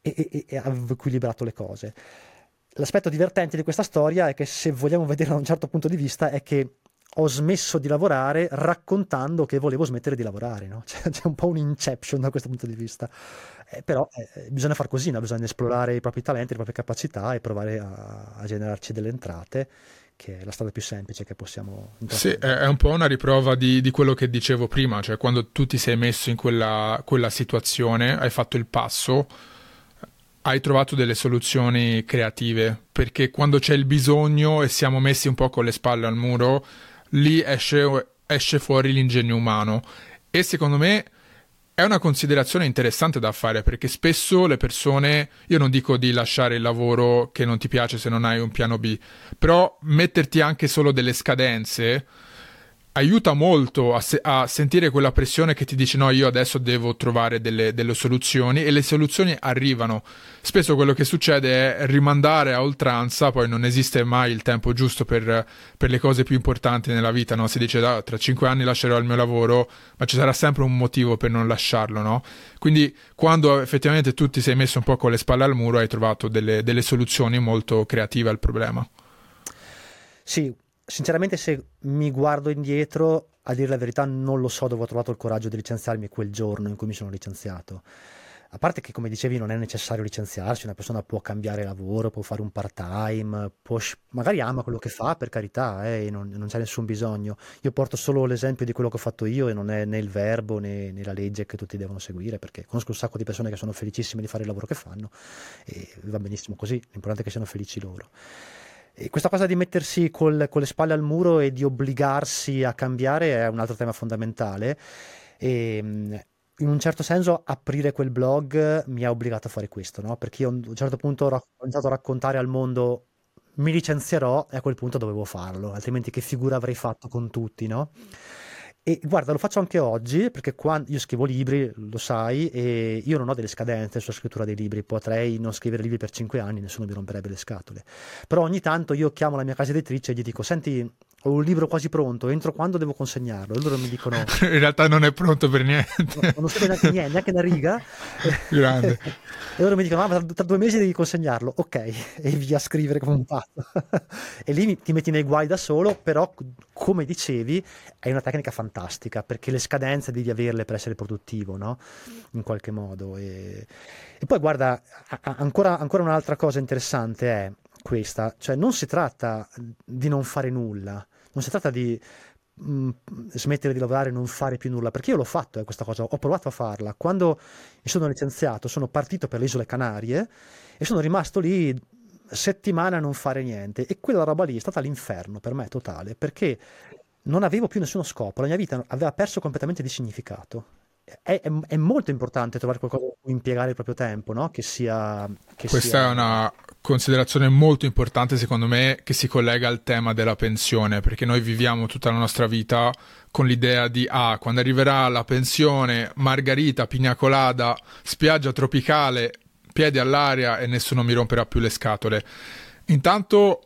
e, e, e avevo equilibrato le cose. L'aspetto divertente di questa storia è che se vogliamo vederla da un certo punto di vista è che ho smesso di lavorare raccontando che volevo smettere di lavorare, no? c'è, c'è, un po' un inception da questo punto di vista. Eh, però eh, bisogna far così, no? bisogna esplorare i propri talenti, le proprie capacità e provare a, a generarci delle entrate che è la strada più semplice che possiamo Sì, è un po' una riprova di, di, quello che dicevo prima, cioè quando tu ti sei messo in quella, quella, situazione, hai fatto il passo, hai trovato delle soluzioni creative, perché quando c'è il bisogno e siamo messi un po' con le spalle al muro, lì esce, esce fuori l'ingegno umano. E secondo me è una considerazione interessante da fare perché spesso le persone, io non dico di lasciare il lavoro che non ti piace se non hai un piano B, però metterti anche solo delle scadenze aiuta molto a, se- a, sentire quella pressione che ti dice no, io adesso devo trovare delle, delle, soluzioni e le soluzioni arrivano. Spesso quello che succede è rimandare a oltranza, poi non esiste mai il tempo giusto per, per le cose più importanti nella vita, no? Si dice ah, tra cinque anni lascerò il mio lavoro, ma ci sarà sempre un motivo per non lasciarlo, no? Quindi quando effettivamente tu ti sei messo un po' con le spalle al muro hai trovato delle, delle soluzioni molto creative al problema. Sì, sinceramente se mi guardo indietro, a dire la verità non lo so dove ho trovato il coraggio di licenziarmi quel giorno in cui mi sono licenziato. A parte che, come dicevi, non è necessario licenziarsi, una persona può cambiare lavoro, può fare un part-time, può, magari ama quello che fa, per carità, eh, non, non, c'è nessun bisogno. Io porto solo l'esempio di quello che ho fatto io e non è né il verbo né, né, la legge che tutti devono seguire, perché conosco un sacco di persone che sono felicissime di fare il lavoro che fanno e va benissimo così, l'importante è che siano felici loro. E questa cosa di mettersi col, con le spalle al muro e di obbligarsi a cambiare è un altro tema fondamentale. E, in un certo senso aprire quel blog mi ha obbligato a fare questo, no? perché io a un certo punto ho iniziato a raccontare al mondo mi licenzierò e a quel punto dovevo farlo, altrimenti che figura avrei fatto con tutti, no? E guarda, lo faccio anche oggi perché quando io scrivo libri, lo sai, e io non ho delle scadenze sulla scrittura dei libri, potrei non scrivere libri per cinque anni, nessuno mi romperebbe le scatole. Però ogni tanto io chiamo la mia casa editrice e gli dico: Senti, ho un libro quasi pronto, entro quando devo consegnarlo? E loro mi dicono... In realtà non è pronto per niente. non scrive neanche niente, neanche una riga. Grande. e loro mi dicono, ah, tra due mesi devi consegnarlo. Ok, e via a scrivere come un pazzo. e lì ti metti nei guai da solo, però come dicevi è una tecnica fantastica, perché le scadenze devi averle per essere produttivo, no? In qualche modo. E, e poi guarda, ancora, ancora un'altra cosa interessante è questa, cioè non si tratta di non fare nulla, non si tratta di mm, smettere di lavorare e non fare più nulla, perché io l'ho fatto eh, questa cosa, ho provato a farla. Quando mi sono licenziato sono partito per le isole Canarie e sono rimasto lì settimane a non fare niente e quella roba lì è stata l'inferno per me totale, perché non avevo più nessuno scopo, la mia vita aveva perso completamente di significato è, è, molto importante trovare qualcosa in cui impiegare il proprio tempo, no? Che sia. Che Questa sia... è una considerazione molto importante, secondo me, che si collega al tema della pensione, perché noi viviamo tutta la nostra vita con l'idea di ah, quando arriverà la pensione, margarita, pina colada, spiaggia tropicale, piedi all'aria e nessuno mi romperà più le scatole. Intanto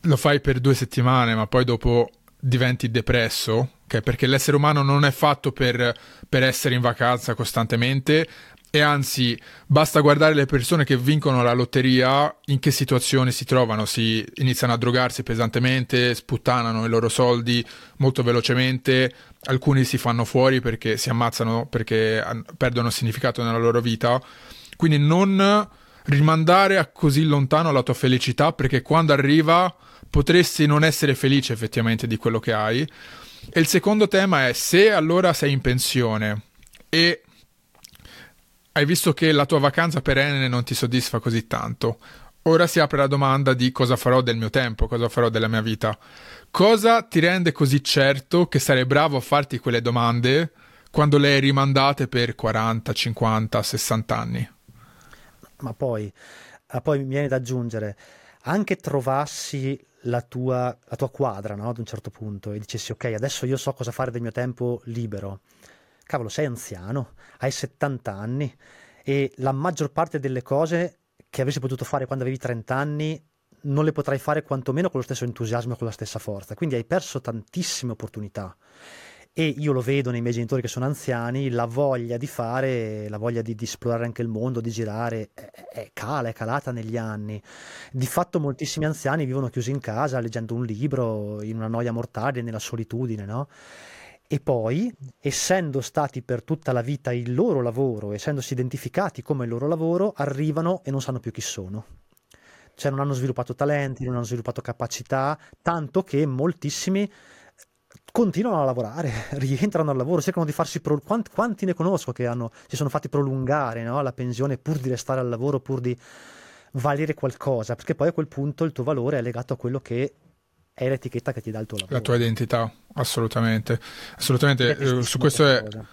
lo fai per due settimane, ma poi dopo diventi depresso Okay, perché l'essere umano non è fatto per, per essere in vacanza costantemente e anzi basta guardare le persone che vincono la lotteria in che situazione si trovano, si iniziano a drogarsi pesantemente, sputtanano i loro soldi molto velocemente, alcuni si fanno fuori perché si ammazzano perché perdono significato nella loro vita, quindi non rimandare a così lontano la tua felicità perché quando arriva potresti non essere felice effettivamente di quello che hai e il secondo tema è se allora sei in pensione e hai visto che la tua vacanza perenne non ti soddisfa così tanto, ora si apre la domanda di cosa farò del mio tempo, cosa farò della mia vita. Cosa ti rende così certo che sarei bravo a farti quelle domande quando le hai rimandate per 40, 50, 60 anni? Ma poi, poi mi viene da aggiungere, anche trovassi la tua, la tua quadra no? ad un certo punto e dicessi ok adesso io so cosa fare del mio tempo libero cavolo sei anziano hai 70 anni e la maggior parte delle cose che avresti potuto fare quando avevi 30 anni non le potrai fare quantomeno con lo stesso entusiasmo e con la stessa forza quindi hai perso tantissime opportunità e io lo vedo nei miei genitori che sono anziani, la voglia di fare, la voglia di, di esplorare anche il mondo, di girare, è, è, cala, è calata negli anni. Di fatto moltissimi anziani vivono chiusi in casa leggendo un libro in una noia mortale, nella solitudine, no? E poi, essendo stati per tutta la vita il loro lavoro, essendosi identificati come il loro lavoro, arrivano e non sanno più chi sono cioè non hanno sviluppato talenti, non hanno sviluppato capacità, tanto che moltissimi continuano a lavorare, rientrano al lavoro, cercano di farsi... Pro... Quanti, quanti, ne conosco che hanno, si sono fatti prolungare no? la pensione pur di restare al lavoro, pur di valere qualcosa, perché poi a quel punto il tuo valore è legato a quello che è l'etichetta che ti dà il tuo lavoro. La tua identità, assolutamente. Assolutamente, eh, su questo è... Cosa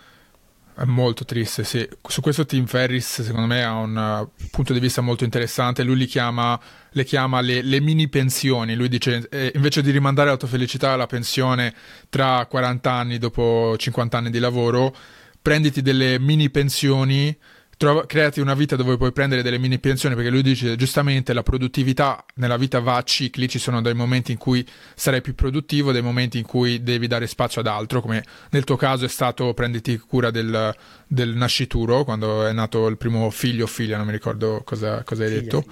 è molto triste, sì. Su questo Tim Ferris, secondo me, ha un uh, punto di vista molto interessante. Lui chiama, le chiama le, le, mini pensioni. Lui dice, eh, invece di rimandare la tua felicità alla pensione tra 40 anni, dopo 50 anni di lavoro, prenditi delle mini pensioni trova, creati una vita dove puoi prendere delle mini pensioni, perché lui dice giustamente la produttività nella vita va a cicli, ci sono dei momenti in cui sarai più produttivo, dei momenti in cui devi dare spazio ad altro, come nel tuo caso è stato prenditi cura del, del nascituro, quando è nato il primo figlio o figlia, non mi ricordo cosa, cosa hai figlia, detto.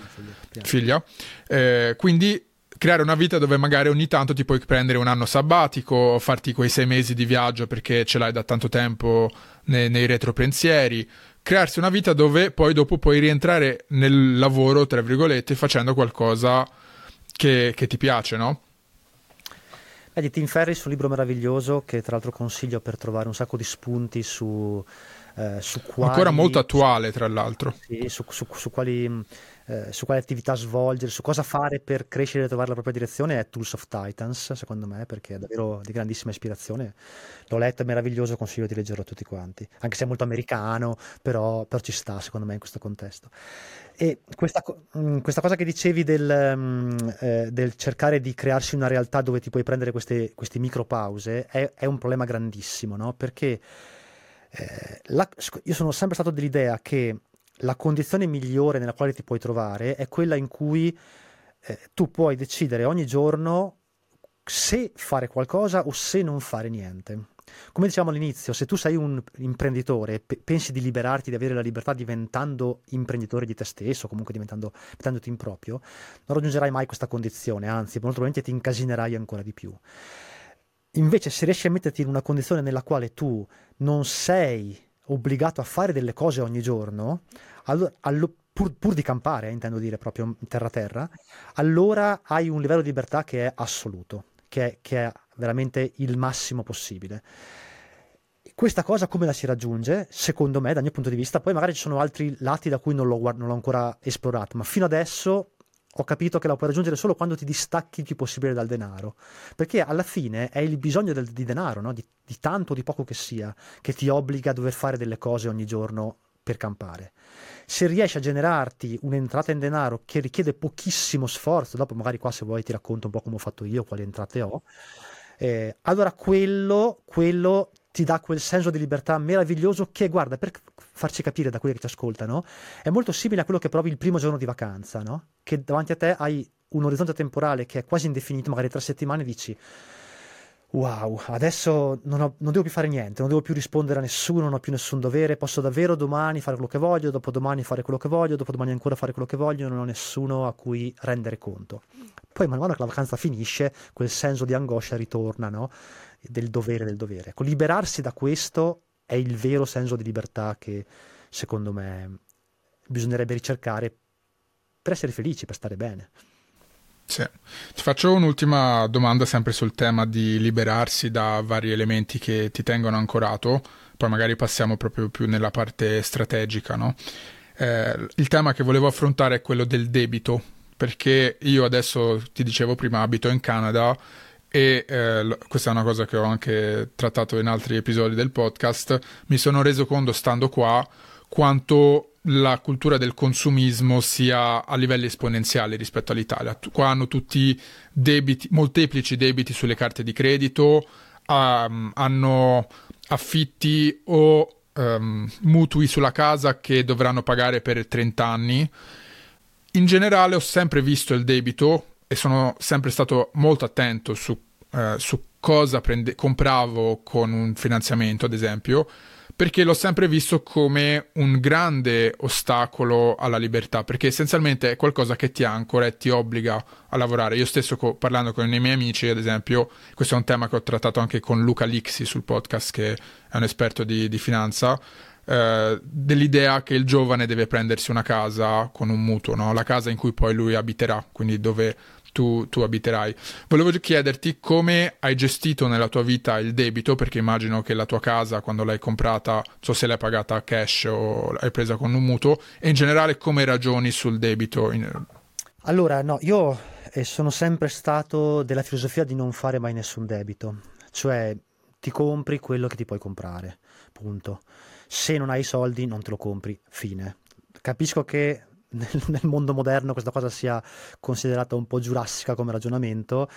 Figlia. figlia. Eh, quindi creare una vita dove magari ogni tanto ti puoi prendere un anno sabbatico, farti quei sei mesi di viaggio perché ce l'hai da tanto tempo nei, nei retropensieri, crearsi una vita dove poi dopo puoi rientrare nel lavoro, tra virgolette, facendo qualcosa che, che ti piace, no? Beh, di Tim Ferriss un libro meraviglioso che tra l'altro consiglio per trovare un sacco di spunti su, eh, su quali... Ancora molto attuale, tra l'altro. Sì, su, su, su quali eh, su quali attività svolgere, su cosa fare per crescere e trovare la propria direzione è Tools of Titans, secondo me, perché è davvero di grandissima ispirazione. L'ho letto, è meraviglioso, consiglio di leggerlo a tutti quanti, anche se è molto americano, però, però ci sta, secondo me, in questo contesto. E questa, mm, questa cosa che dicevi del, mm, eh, del, cercare di crearsi una realtà dove ti puoi prendere queste, queste micropause è, è un problema grandissimo, no? Perché eh, la, io sono sempre stato dell'idea che la condizione migliore nella quale ti puoi trovare è quella in cui eh, tu puoi decidere ogni giorno se fare qualcosa o se non fare niente. Come dicevamo all'inizio, se tu sei un imprenditore e pe- pensi di liberarti, di avere la libertà diventando imprenditore di te stesso, comunque diventando, diventandoti improprio, non raggiungerai mai questa condizione, anzi, molto probabilmente ti incasinerai ancora di più. Invece, se riesci a metterti in una condizione nella quale tu non sei obbligato a fare delle cose ogni giorno, allora, allo, pur, pur, di campare, intendo dire proprio terra-terra, allora hai un livello di libertà che è assoluto, che è, che è veramente il massimo possibile. Questa cosa come la si raggiunge? Secondo me, dal mio punto di vista, poi magari ci sono altri lati da cui non l'ho, non l'ho ancora esplorato, ma fino adesso ho capito che la puoi raggiungere solo quando ti distacchi il più possibile dal denaro. Perché alla fine è il bisogno del, di denaro, no? di, di tanto o di poco che sia, che ti obbliga a dover fare delle cose ogni giorno per campare. Se riesci a generarti un'entrata in denaro che richiede pochissimo sforzo, dopo magari qua se vuoi ti racconto un po' come ho fatto io, quali entrate ho, eh, allora quello, quello ti dà quel senso di libertà meraviglioso che, guarda, per farci capire da quelli che ti ascoltano, è molto simile a quello che provi il primo giorno di vacanza, no? Che davanti a te hai un orizzonte temporale che è quasi indefinito, magari tre settimane, dici wow, adesso non, ho, non, devo più fare niente, non devo più rispondere a nessuno, non ho più nessun dovere, posso davvero domani fare quello che voglio, dopodomani fare quello che voglio, dopodomani ancora fare quello che voglio, non ho nessuno a cui rendere conto. Poi man mano che la vacanza finisce, quel senso di angoscia ritorna, no? Del dovere, del dovere. Ecco, liberarsi da questo è il vero senso di libertà che secondo me bisognerebbe ricercare per essere felici, per stare bene. Sì. Ti faccio un'ultima domanda sempre sul tema di liberarsi da vari elementi che ti tengono ancorato, poi magari passiamo proprio più nella parte strategica, no? eh, il tema che volevo affrontare è quello del debito, perché io adesso ti dicevo prima abito in Canada e eh, questa è una cosa che ho anche trattato in altri episodi del podcast, mi sono reso conto stando qua quanto la cultura del consumismo sia a livelli esponenziali rispetto all'Italia. Qua hanno tutti debiti, molteplici debiti sulle carte di credito, um, hanno affitti o um, mutui sulla casa che dovranno pagare per 30 anni. In generale ho sempre visto il debito e sono sempre stato molto attento su, uh, su cosa prende- compravo con un finanziamento, ad esempio perché l'ho sempre visto come un grande ostacolo alla libertà, perché essenzialmente è qualcosa che ti ancora e ti obbliga a lavorare. Io stesso co- parlando con i miei amici, ad esempio, questo è un tema che ho trattato anche con Luca Lixi sul podcast, che è un esperto di, di finanza, eh, dell'idea che il giovane deve prendersi una casa con un mutuo, no? la casa in cui poi lui abiterà, quindi dove tu, tu, abiterai. Volevo chiederti come hai gestito nella tua vita il debito, perché immagino che la tua casa, quando l'hai comprata, so se l'hai pagata cash o l'hai presa con un mutuo, e in generale come ragioni sul debito. Allora, no, io eh, sono sempre stato della filosofia di non fare mai nessun debito, cioè ti compri quello che ti puoi comprare, punto. Se non hai i soldi non te lo compri, fine. Capisco che nel, nel mondo moderno questa cosa sia considerata un po' giurassica come ragionamento,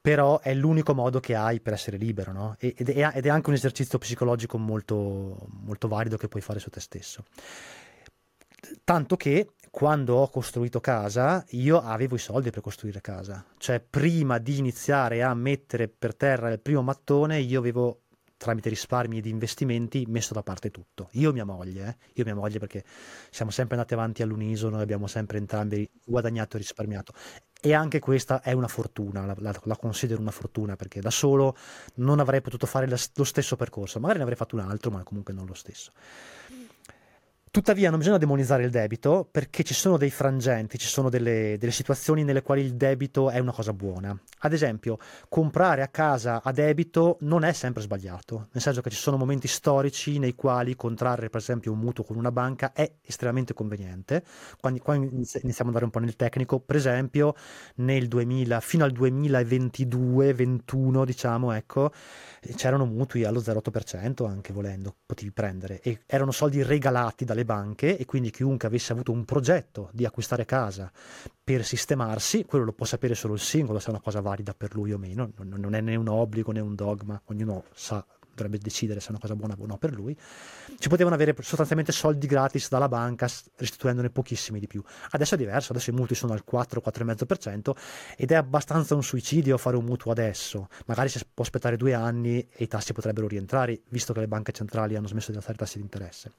però è l'unico modo che hai per essere libero, no? ed, è, ed, è, anche un esercizio psicologico molto, molto valido che puoi fare su te stesso. Tanto che quando ho costruito casa, io avevo i soldi per costruire casa, cioè prima di iniziare a mettere per terra il primo mattone, io avevo tramite risparmi ed investimenti messo da parte tutto. Io e mia moglie, eh? io e mia moglie perché siamo sempre andati avanti all'unisono e abbiamo sempre entrambi guadagnato e risparmiato. E anche questa è una fortuna, la, la, la, considero una fortuna perché da solo non avrei potuto fare lo stesso percorso, magari ne avrei fatto un altro, ma comunque non lo stesso. Tuttavia non bisogna demonizzare il debito perché ci sono dei frangenti, ci sono delle, delle, situazioni nelle quali il debito è una cosa buona. Ad esempio, comprare a casa a debito non è sempre sbagliato, nel senso che ci sono momenti storici nei quali contrarre per esempio un mutuo con una banca è estremamente conveniente. Quando, quando iniziamo ad andare un po' nel tecnico, per esempio nel 2000, fino al 2022-21 diciamo, ecco, c'erano mutui allo 0,8% anche volendo, potevi prendere e erano soldi regalati dalle banche e quindi chiunque avesse avuto un progetto di acquistare casa per sistemarsi, quello lo può sapere solo il singolo se è una cosa valida per lui o meno, non è né un obbligo né un dogma, ognuno sa dovrebbe decidere se è una cosa buona o no per lui, ci potevano avere sostanzialmente soldi gratis dalla banca restituendone pochissimi di più. Adesso è diverso, adesso i mutui sono al 4-4,5% ed è abbastanza un suicidio fare un mutuo adesso. Magari si può aspettare due anni e i tassi potrebbero rientrare, visto che le banche centrali hanno smesso di alzare i tassi di interesse.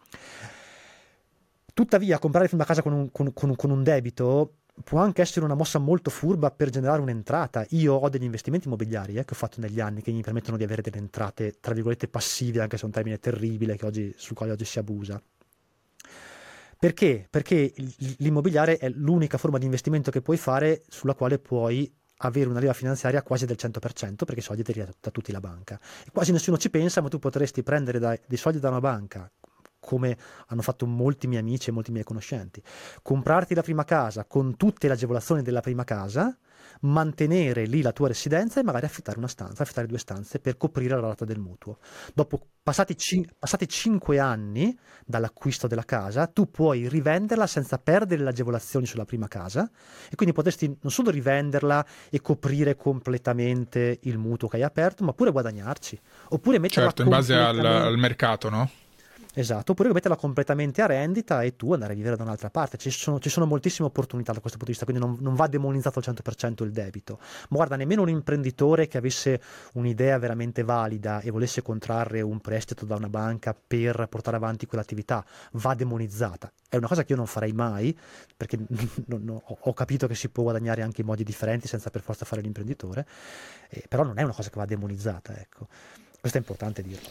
Tuttavia, comprare una casa con un, con, con, con un debito può anche essere una mossa molto furba per generare un'entrata. Io ho degli investimenti immobiliari eh, che ho fatto negli anni che mi permettono di avere delle entrate, tra virgolette, passive, anche se è un termine terribile oggi, sul quale oggi si abusa. Perché? Perché l'immobiliare è l'unica forma di investimento che puoi fare sulla quale puoi avere una leva finanziaria quasi del 100% perché i soldi ti arrivano da tutti la banca. Quasi nessuno ci pensa, ma tu potresti prendere dei soldi da una banca come hanno fatto molti miei amici e molti miei conoscenti. Comprarti la prima casa con tutte le agevolazioni della prima casa, mantenere lì la tua residenza e magari affittare una stanza, affittare due stanze per coprire la rata del mutuo. Dopo passati, cin- passati 5 anni dall'acquisto della casa, tu puoi rivenderla senza perdere le agevolazioni sulla prima casa e quindi potresti non solo rivenderla e coprire completamente il mutuo che hai aperto, ma pure guadagnarci. Oppure metterla certo, in base al, al mercato, no? Esatto, oppure metterla completamente a rendita e tu andare a vivere da un'altra parte. Ci sono, ci sono moltissime opportunità da questo punto di vista, quindi non, non, va demonizzato al 100% il debito. Ma guarda, nemmeno un imprenditore che avesse un'idea veramente valida e volesse contrarre un prestito da una banca per portare avanti quell'attività va demonizzata. È una cosa che io non farei mai, perché non, non, ho capito che si può guadagnare anche in modi differenti senza per forza fare l'imprenditore, eh, però non è una cosa che va demonizzata. Ecco. Questo è importante dirlo.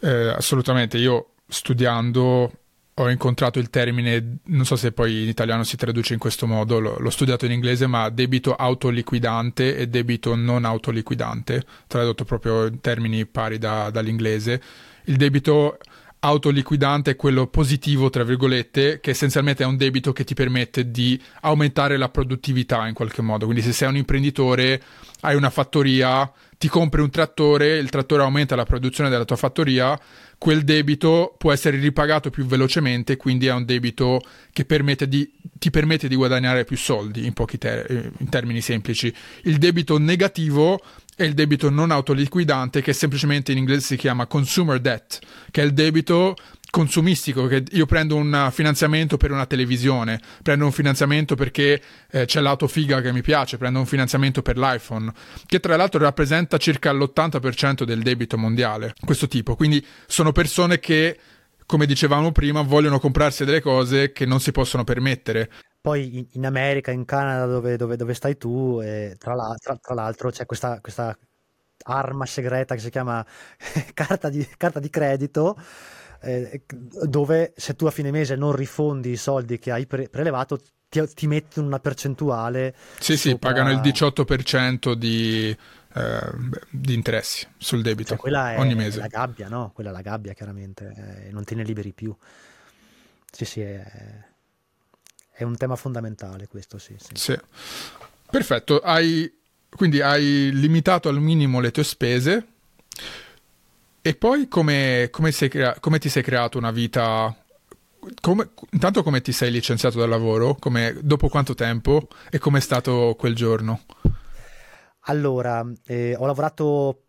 Eh, assolutamente, io studiando ho incontrato il termine, non so se poi in italiano si traduce in questo modo, l'ho, studiato in inglese, ma debito autoliquidante e debito non autoliquidante, tradotto proprio in termini pari da, dall'inglese. Il debito autoliquidante è quello positivo, tra virgolette, che essenzialmente è un debito che ti permette di aumentare la produttività in qualche modo. Quindi se sei un imprenditore, hai una fattoria, ti compri un trattore, il trattore aumenta la produzione della tua fattoria, quel debito può essere ripagato più velocemente, quindi è un debito che permette di, ti permette di guadagnare più soldi, in, ter- eh, in termini semplici. Il debito negativo è il debito non autoliquidante, che semplicemente in inglese si chiama consumer debt, che è il debito consumistico, che io prendo un finanziamento per una televisione, prendo un finanziamento perché eh, c'è l'auto figa che mi piace, prendo un finanziamento per l'iPhone, che tra l'altro rappresenta circa l'80% del debito mondiale, questo tipo. Quindi sono persone che, come dicevamo prima, vogliono comprarsi delle cose che non si possono permettere. Poi in America, in Canada, dove, dove, dove stai tu, tra, la, tra, tra, l'altro c'è questa, questa arma segreta che si chiama carta di, carta di credito eh, dove se tu a fine mese non rifondi i soldi che hai pre- prelevato ti, ti mettono una percentuale. Sì, sopra... sì, pagano il 18% di, eh, di interessi sul debito cioè, quella è, ogni mese. la gabbia, no? Quella è la gabbia, chiaramente, eh, non te ne liberi più. Sì, sì, è, è un tema fondamentale questo, sì. sì. sì. Perfetto, hai, quindi hai limitato al minimo le tue spese e poi come, come, crea- come ti sei creato una vita come, intanto come ti sei licenziato dal lavoro? Come, dopo quanto tempo? E com'è stato quel giorno? Allora, eh, ho lavorato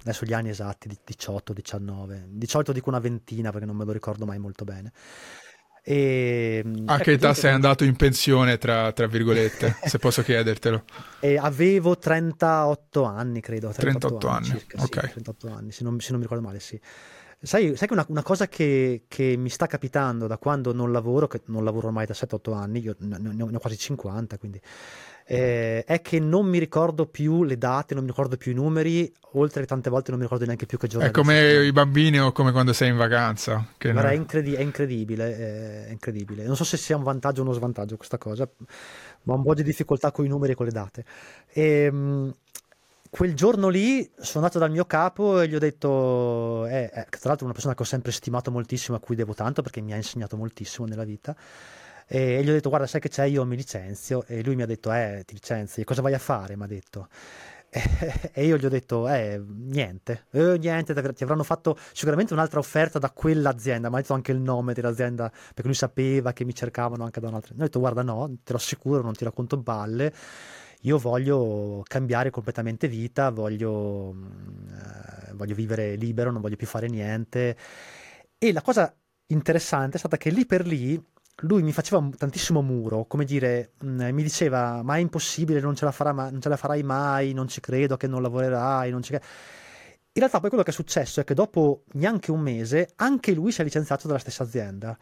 adesso gli anni esatti, 18, 19, di solito dico una ventina perché non me lo ricordo mai molto bene. E, A che età sei andato in pensione, tra, tra virgolette, se posso chiedertelo? E avevo 38 anni, credo. 38, 38 anni, circa, ok. Sì, 38 anni, se non, se non, mi ricordo male, sì. Sai, sai che una, una cosa che, che, mi sta capitando da quando non lavoro, che non lavoro ormai da 7-8 anni, io ne, ne ho quasi 50, quindi eh, è che non mi ricordo più le date, non mi ricordo più i numeri, oltre che tante volte non mi ricordo neanche più che giorno. È come i bambini o come quando sei in vacanza. Che Guarda, è, incredi- è, incredibile, è incredibile. Non so se sia un vantaggio o uno svantaggio questa cosa, ma ho un po' di difficoltà con i numeri e con le date. E, ehm, quel giorno lì sono andato dal mio capo e gli ho detto, eh, eh, tra l'altro una persona che ho sempre stimato moltissimo, a cui devo tanto perché mi ha insegnato moltissimo nella vita, e gli ho detto guarda sai che c'è? Io mi licenzio. E lui mi ha detto eh ti licenzi cosa vai a fare? Mi ha detto. E io gli ho detto eh niente. Eh, niente ti avranno fatto sicuramente un'altra offerta da quell'azienda. Mi ha detto anche il nome dell'azienda perché lui sapeva che mi cercavano anche da un'altra. Ho detto guarda no te lo assicuro non ti racconto balle. Io voglio cambiare completamente vita voglio, eh, voglio vivere libero non voglio più fare niente. E la cosa interessante è stata che lì per lì lui mi faceva tantissimo muro, come dire, mm, mi diceva ma è impossibile, non ce, la farà, ma- non ce la farai mai, non ci credo che non lavorerai, non ci. In realtà poi quello che è successo è che dopo neanche un mese anche lui si è licenziato dalla stessa azienda.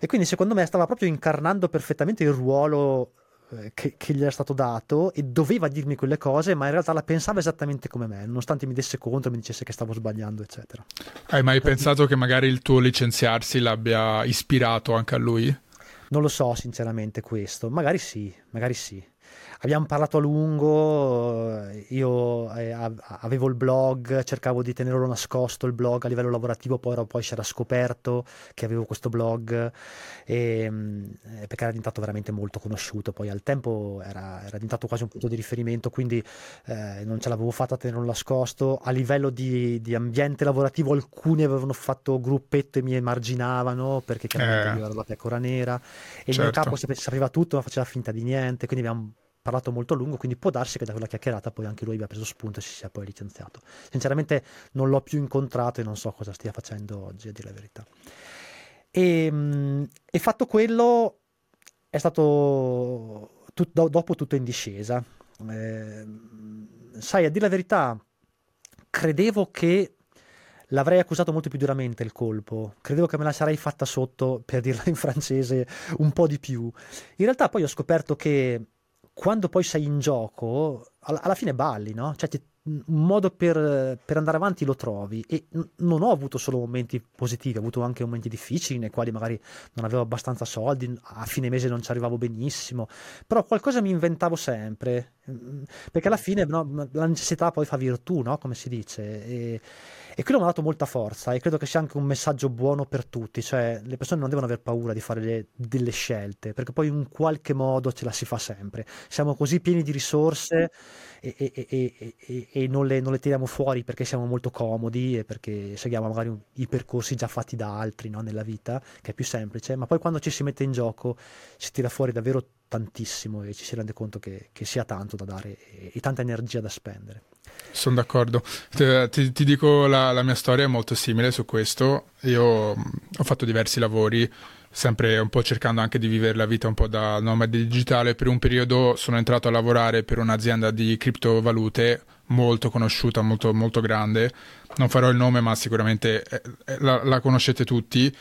E quindi secondo me stava proprio incarnando perfettamente il ruolo eh, che, che, gli era stato dato e doveva dirmi quelle cose, ma in realtà la pensava esattamente come me, nonostante mi desse conto, mi dicesse che stavo sbagliando, eccetera. Hai mai per pensato che magari il tuo licenziarsi l'abbia ispirato anche a lui? Non lo so sinceramente questo, magari sì, magari sì. Abbiamo parlato a lungo, io eh, avevo il blog, cercavo di tenerlo nascosto il blog a livello lavorativo, poi, poi si era scoperto che avevo questo blog, e, mm, eh, perché era diventato veramente molto conosciuto, poi al tempo era, era diventato quasi un punto di riferimento, quindi eh, non ce l'avevo fatta a tenerlo nascosto. A livello di, di, ambiente lavorativo alcuni avevano fatto gruppetto e mi emarginavano perché chiaramente eh, io ero la pecora nera e certo. il mio certo. capo sapeva tutto ma faceva finta di niente, quindi abbiamo parlato molto a lungo, quindi può darsi che da quella chiacchierata poi anche lui abbia preso spunto e si sia poi licenziato. Sinceramente non l'ho più incontrato e non so cosa stia facendo oggi, a dire la verità. E, ehm, e fatto quello è stato tut, do, dopo tutto in discesa. Eh, sai, a dire la verità, credevo che l'avrei accusato molto più duramente il colpo. Credevo che me la sarei fatta sotto, per dirla in francese, un po' di più. In realtà poi ho scoperto che quando poi sei in gioco, alla, fine balli, no? Cioè ti, un modo per, per, andare avanti lo trovi e n- non ho avuto solo momenti positivi, ho avuto anche momenti difficili nei quali magari non avevo abbastanza soldi, a fine mese non ci arrivavo benissimo, però qualcosa mi inventavo sempre, mm, perché alla fine no, la necessità poi fa virtù, no? come si dice. E, e quello mi ha dato molta forza e credo che sia anche un messaggio buono per tutti, cioè le persone non devono aver paura di fare le, delle scelte, perché poi in qualche modo ce la si fa sempre. Siamo così pieni di risorse e, e, e, e non, le, non, le, tiriamo fuori perché siamo molto comodi e perché seguiamo magari i percorsi già fatti da altri no, nella vita, che è più semplice, ma poi quando ci si mette in gioco si tira fuori davvero tantissimo e ci si rende conto che, che sia tanto da dare e tanta energia da spendere. Sono d'accordo. Ti, ti dico la, la, mia storia è molto simile su questo. Io mm, ho fatto diversi lavori, sempre un po' cercando anche di vivere la vita un po' da nomade digitale. Per un periodo sono entrato a lavorare per un'azienda di criptovalute molto conosciuta, molto, molto grande. Non farò il nome, ma sicuramente eh, eh, la, la conoscete tutti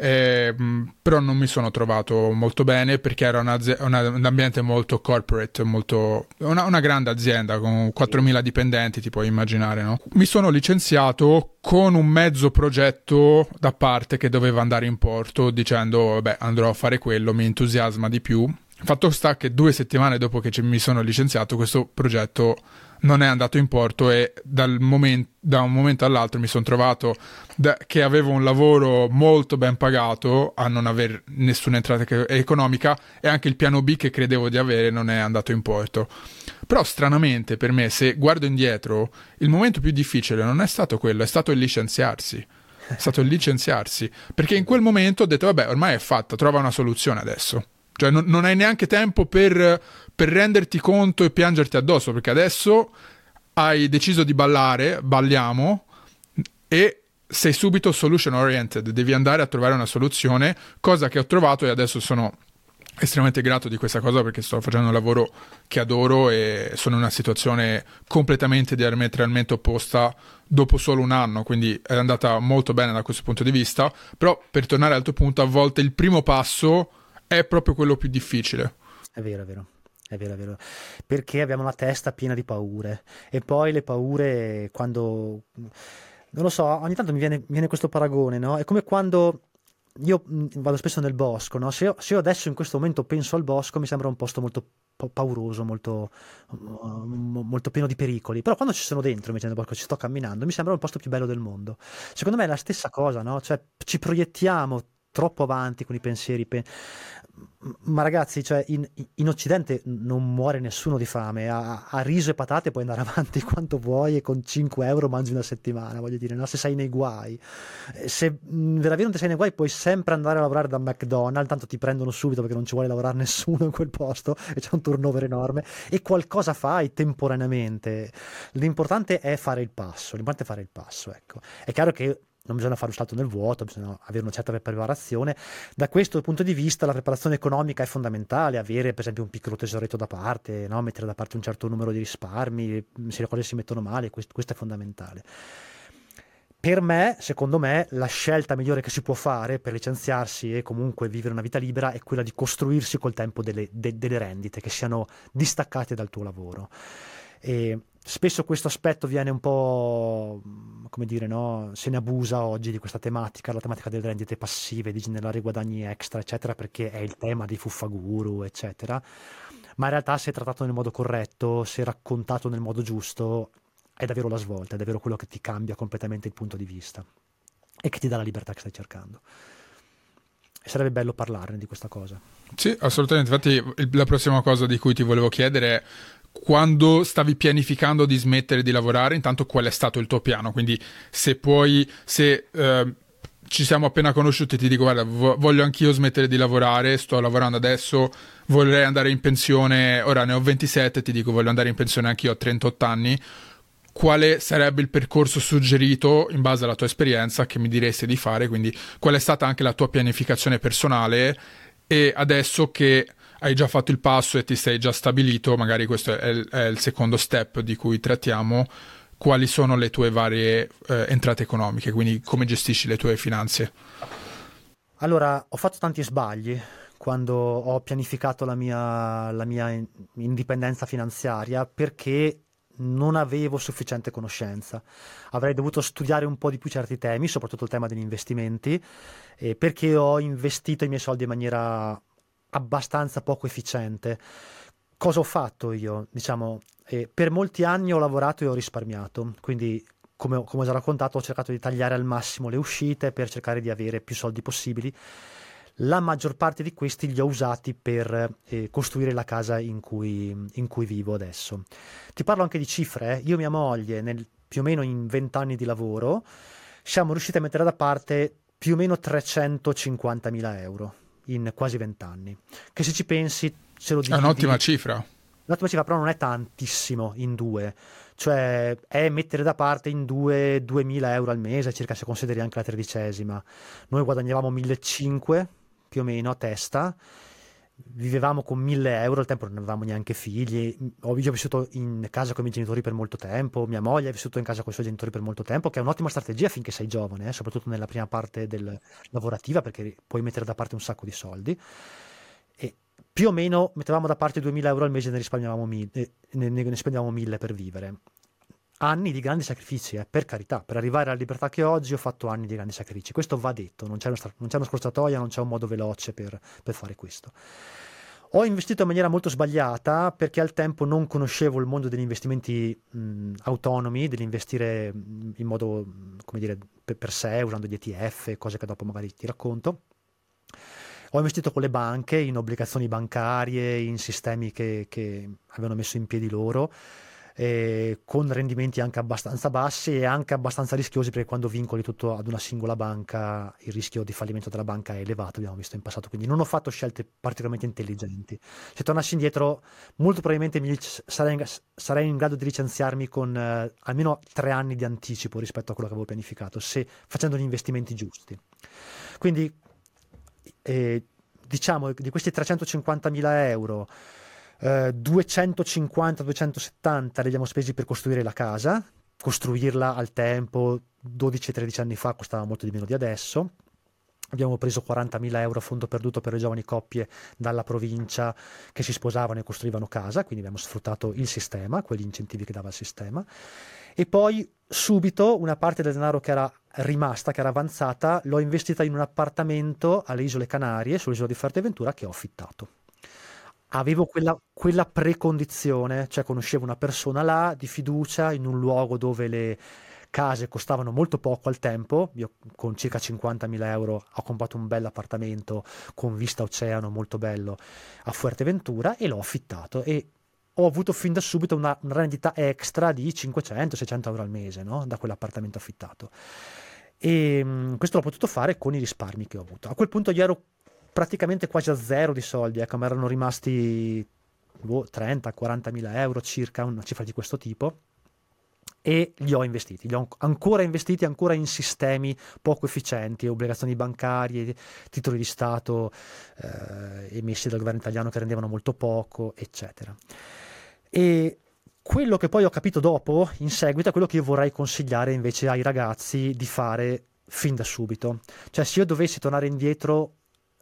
eh, però non mi sono trovato molto bene perché era una, una, un ambiente molto corporate, molto, una, una, grande azienda con 4.000 dipendenti, ti puoi immaginare, no? Mi sono licenziato con un mezzo progetto da parte che doveva andare in porto dicendo, beh, andrò a fare quello, mi entusiasma di più. Fatto sta che due settimane dopo che mi sono licenziato questo progetto non è andato in porto e moment- da un momento all'altro mi sono trovato da- che avevo un lavoro molto ben pagato a non avere nessuna entrata economica e anche il piano B che credevo di avere non è andato in porto. Però stranamente per me, se guardo indietro, il momento più difficile non è stato quello, è stato il licenziarsi. È stato il licenziarsi. Perché in quel momento ho detto, vabbè, ormai è fatta, trova una soluzione adesso. Cioè non, non hai neanche tempo per, per renderti conto e piangerti addosso, perché adesso hai deciso di ballare, balliamo, e sei subito solution oriented, devi andare a trovare una soluzione, cosa che ho trovato e adesso sono estremamente grato di questa cosa perché sto facendo un lavoro che adoro e sono in una situazione completamente diametralmente opposta dopo solo un anno, quindi è andata molto bene da questo punto di vista, però per tornare al tuo punto, a volte il primo passo è proprio quello più difficile. È vero, è vero. È vero, è vero. Perché abbiamo la testa piena di paure. E poi le paure, quando... Non lo so, ogni tanto mi viene, viene questo paragone, no? È come quando io vado spesso nel bosco, no? se, io, se, io, adesso in questo momento penso al bosco mi sembra un posto molto pauroso, molto, molto, pieno di pericoli, però quando ci sono dentro invece nel bosco ci sto camminando mi sembra il posto più bello del mondo. Secondo me è la stessa cosa, no? cioè ci proiettiamo troppo avanti con i pensieri. Pen- ma ragazzi, cioè in, in, Occidente non muore nessuno di fame, a, a, riso e patate puoi andare avanti quanto vuoi e con 5 euro mangi una settimana, voglio dire, no? se sei nei guai. Eh, se veramente sei nei guai puoi sempre andare a lavorare da McDonald's, tanto ti prendono subito perché non ci vuole lavorare nessuno in quel posto e c'è un turnover enorme e qualcosa fai temporaneamente. L'importante è fare il passo, l'importante è fare il passo, ecco. È chiaro che non bisogna fare un salto nel vuoto, bisogna avere una certa preparazione. Da questo punto di vista la preparazione economica è fondamentale, avere per esempio un piccolo tesoretto da parte, no? mettere da parte un certo numero di risparmi, se le cose si mettono male, questo, questo è fondamentale. Per me, secondo me, la scelta migliore che si può fare per licenziarsi e comunque vivere una vita libera è quella di costruirsi col tempo delle, de, delle rendite che siano distaccate dal tuo lavoro. E spesso questo aspetto viene un po', come dire, no? se ne abusa oggi di questa tematica, la tematica delle rendite passive, di generare guadagni extra, eccetera, perché è il tema dei fuffaguru, eccetera. Ma in realtà se trattato nel modo corretto, se raccontato nel modo giusto, è davvero la svolta, è davvero quello che ti cambia completamente il punto di vista e che ti dà la libertà che stai cercando. E sarebbe bello parlarne di questa cosa. Sì, assolutamente. Infatti, la prossima cosa di cui ti volevo chiedere è quando stavi pianificando di smettere di lavorare, intanto qual è stato il tuo piano? Quindi se puoi, se eh, ci siamo appena conosciuti ti dico guarda voglio anch'io smettere di lavorare, sto lavorando adesso, vorrei andare in pensione, ora ne ho 27, ti dico voglio andare in pensione anch'io a 38 anni, quale sarebbe il percorso suggerito in base alla tua esperienza che mi diresti di fare, quindi qual è stata anche la tua pianificazione personale? E adesso che hai già fatto il passo e ti sei già stabilito, magari questo è il, è il secondo step di cui trattiamo, quali sono le tue varie eh, entrate economiche, quindi come gestisci le tue finanze? Allora, ho fatto tanti sbagli quando ho pianificato la mia, la mia indipendenza finanziaria perché non avevo sufficiente conoscenza. Avrei dovuto studiare un po' di più certi temi, soprattutto il tema degli investimenti, eh, perché ho investito i miei soldi in maniera abbastanza poco efficiente. Cosa ho fatto io? Diciamo, eh, per molti anni ho lavorato e ho risparmiato, quindi come, come ho già raccontato ho cercato di tagliare al massimo le uscite per cercare di avere più soldi possibili. La maggior parte di questi li ho usati per eh, costruire la casa in cui, in cui, vivo adesso. Ti parlo anche di cifre. Eh. Io e mia moglie, nel, più o meno in 20 anni di lavoro, siamo riusciti a mettere da parte più o meno 350.000 euro in quasi vent'anni. Che se ci pensi, ce lo dico. È un'ottima cifra. Un'ottima cifra, però non è tantissimo in due. Cioè, è mettere da parte in due 2000 euro al mese, circa se consideri anche la tredicesima. Noi guadagnavamo 1500 più o meno a testa vivevamo con 1000 euro, al tempo non avevamo neanche figli, ho vissuto in casa con i miei genitori per molto tempo, mia moglie ha vissuto in casa con i suoi genitori per molto tempo, che è un'ottima strategia finché sei giovane, eh, soprattutto nella prima parte del, lavorativa, perché puoi mettere da parte un sacco di soldi. E più o meno mettevamo da parte 2000 euro al mese e ne risparmiavamo 1000, ne, ne spendevamo 1000 per vivere anni di grandi sacrifici, eh, per carità, per arrivare alla libertà che oggi ho fatto anni di grandi sacrifici, questo va detto, non c'è una, non c'è una scorciatoia, non c'è un modo veloce per, per fare questo. Ho investito in maniera molto sbagliata perché al tempo non conoscevo il mondo degli investimenti mh, autonomi, dell'investire in modo, come dire, per, per, sé, usando gli ETF, cose che dopo magari ti racconto. Ho investito con le banche, in obbligazioni bancarie, in sistemi che, che avevano messo in piedi loro eh, con rendimenti anche abbastanza bassi e anche abbastanza rischiosi perché quando vincoli tutto ad una singola banca il rischio di fallimento della banca è elevato, abbiamo visto in passato, quindi non ho fatto scelte particolarmente intelligenti. Se tornassi indietro molto probabilmente mi, sarei, in, sarei, in, grado di licenziarmi con eh, almeno tre anni di anticipo rispetto a quello che avevo pianificato, se, facendo gli investimenti giusti. Quindi eh, diciamo di questi 350.000 euro, eh, 250-270 li abbiamo spesi per costruire la casa, costruirla al tempo 12-13 anni fa costava molto di meno di adesso. Abbiamo preso 40.000 euro a fondo perduto per le giovani coppie dalla provincia che si sposavano e costruivano casa, quindi abbiamo sfruttato il sistema, quegli incentivi che dava il sistema. E poi subito una parte del denaro che era rimasta, che era avanzata, l'ho investita in un appartamento alle Isole Canarie, sull'isola di Fuerteventura, che ho affittato. Avevo quella, quella precondizione, cioè conoscevo una persona là di fiducia in un luogo dove le case costavano molto poco al tempo, io con circa 50.000 euro ho comprato un bel appartamento con vista oceano molto bello a Fuerteventura e l'ho affittato e ho avuto fin da subito una, una rendita extra di 500-600 euro al mese no? da quell'appartamento affittato. E mh, questo l'ho potuto fare con i risparmi che ho avuto. A quel punto io ero praticamente quasi a zero di soldi, ecco, mi erano rimasti boh, 30-40 mila euro circa, una cifra di questo tipo e li ho investiti, li ho ancora investiti ancora in sistemi poco efficienti, obbligazioni bancarie, titoli di Stato eh, emessi dal governo italiano che rendevano molto poco, eccetera. E quello che poi ho capito dopo, in seguito, è quello che io vorrei consigliare invece ai ragazzi di fare fin da subito. Cioè, se io dovessi tornare indietro,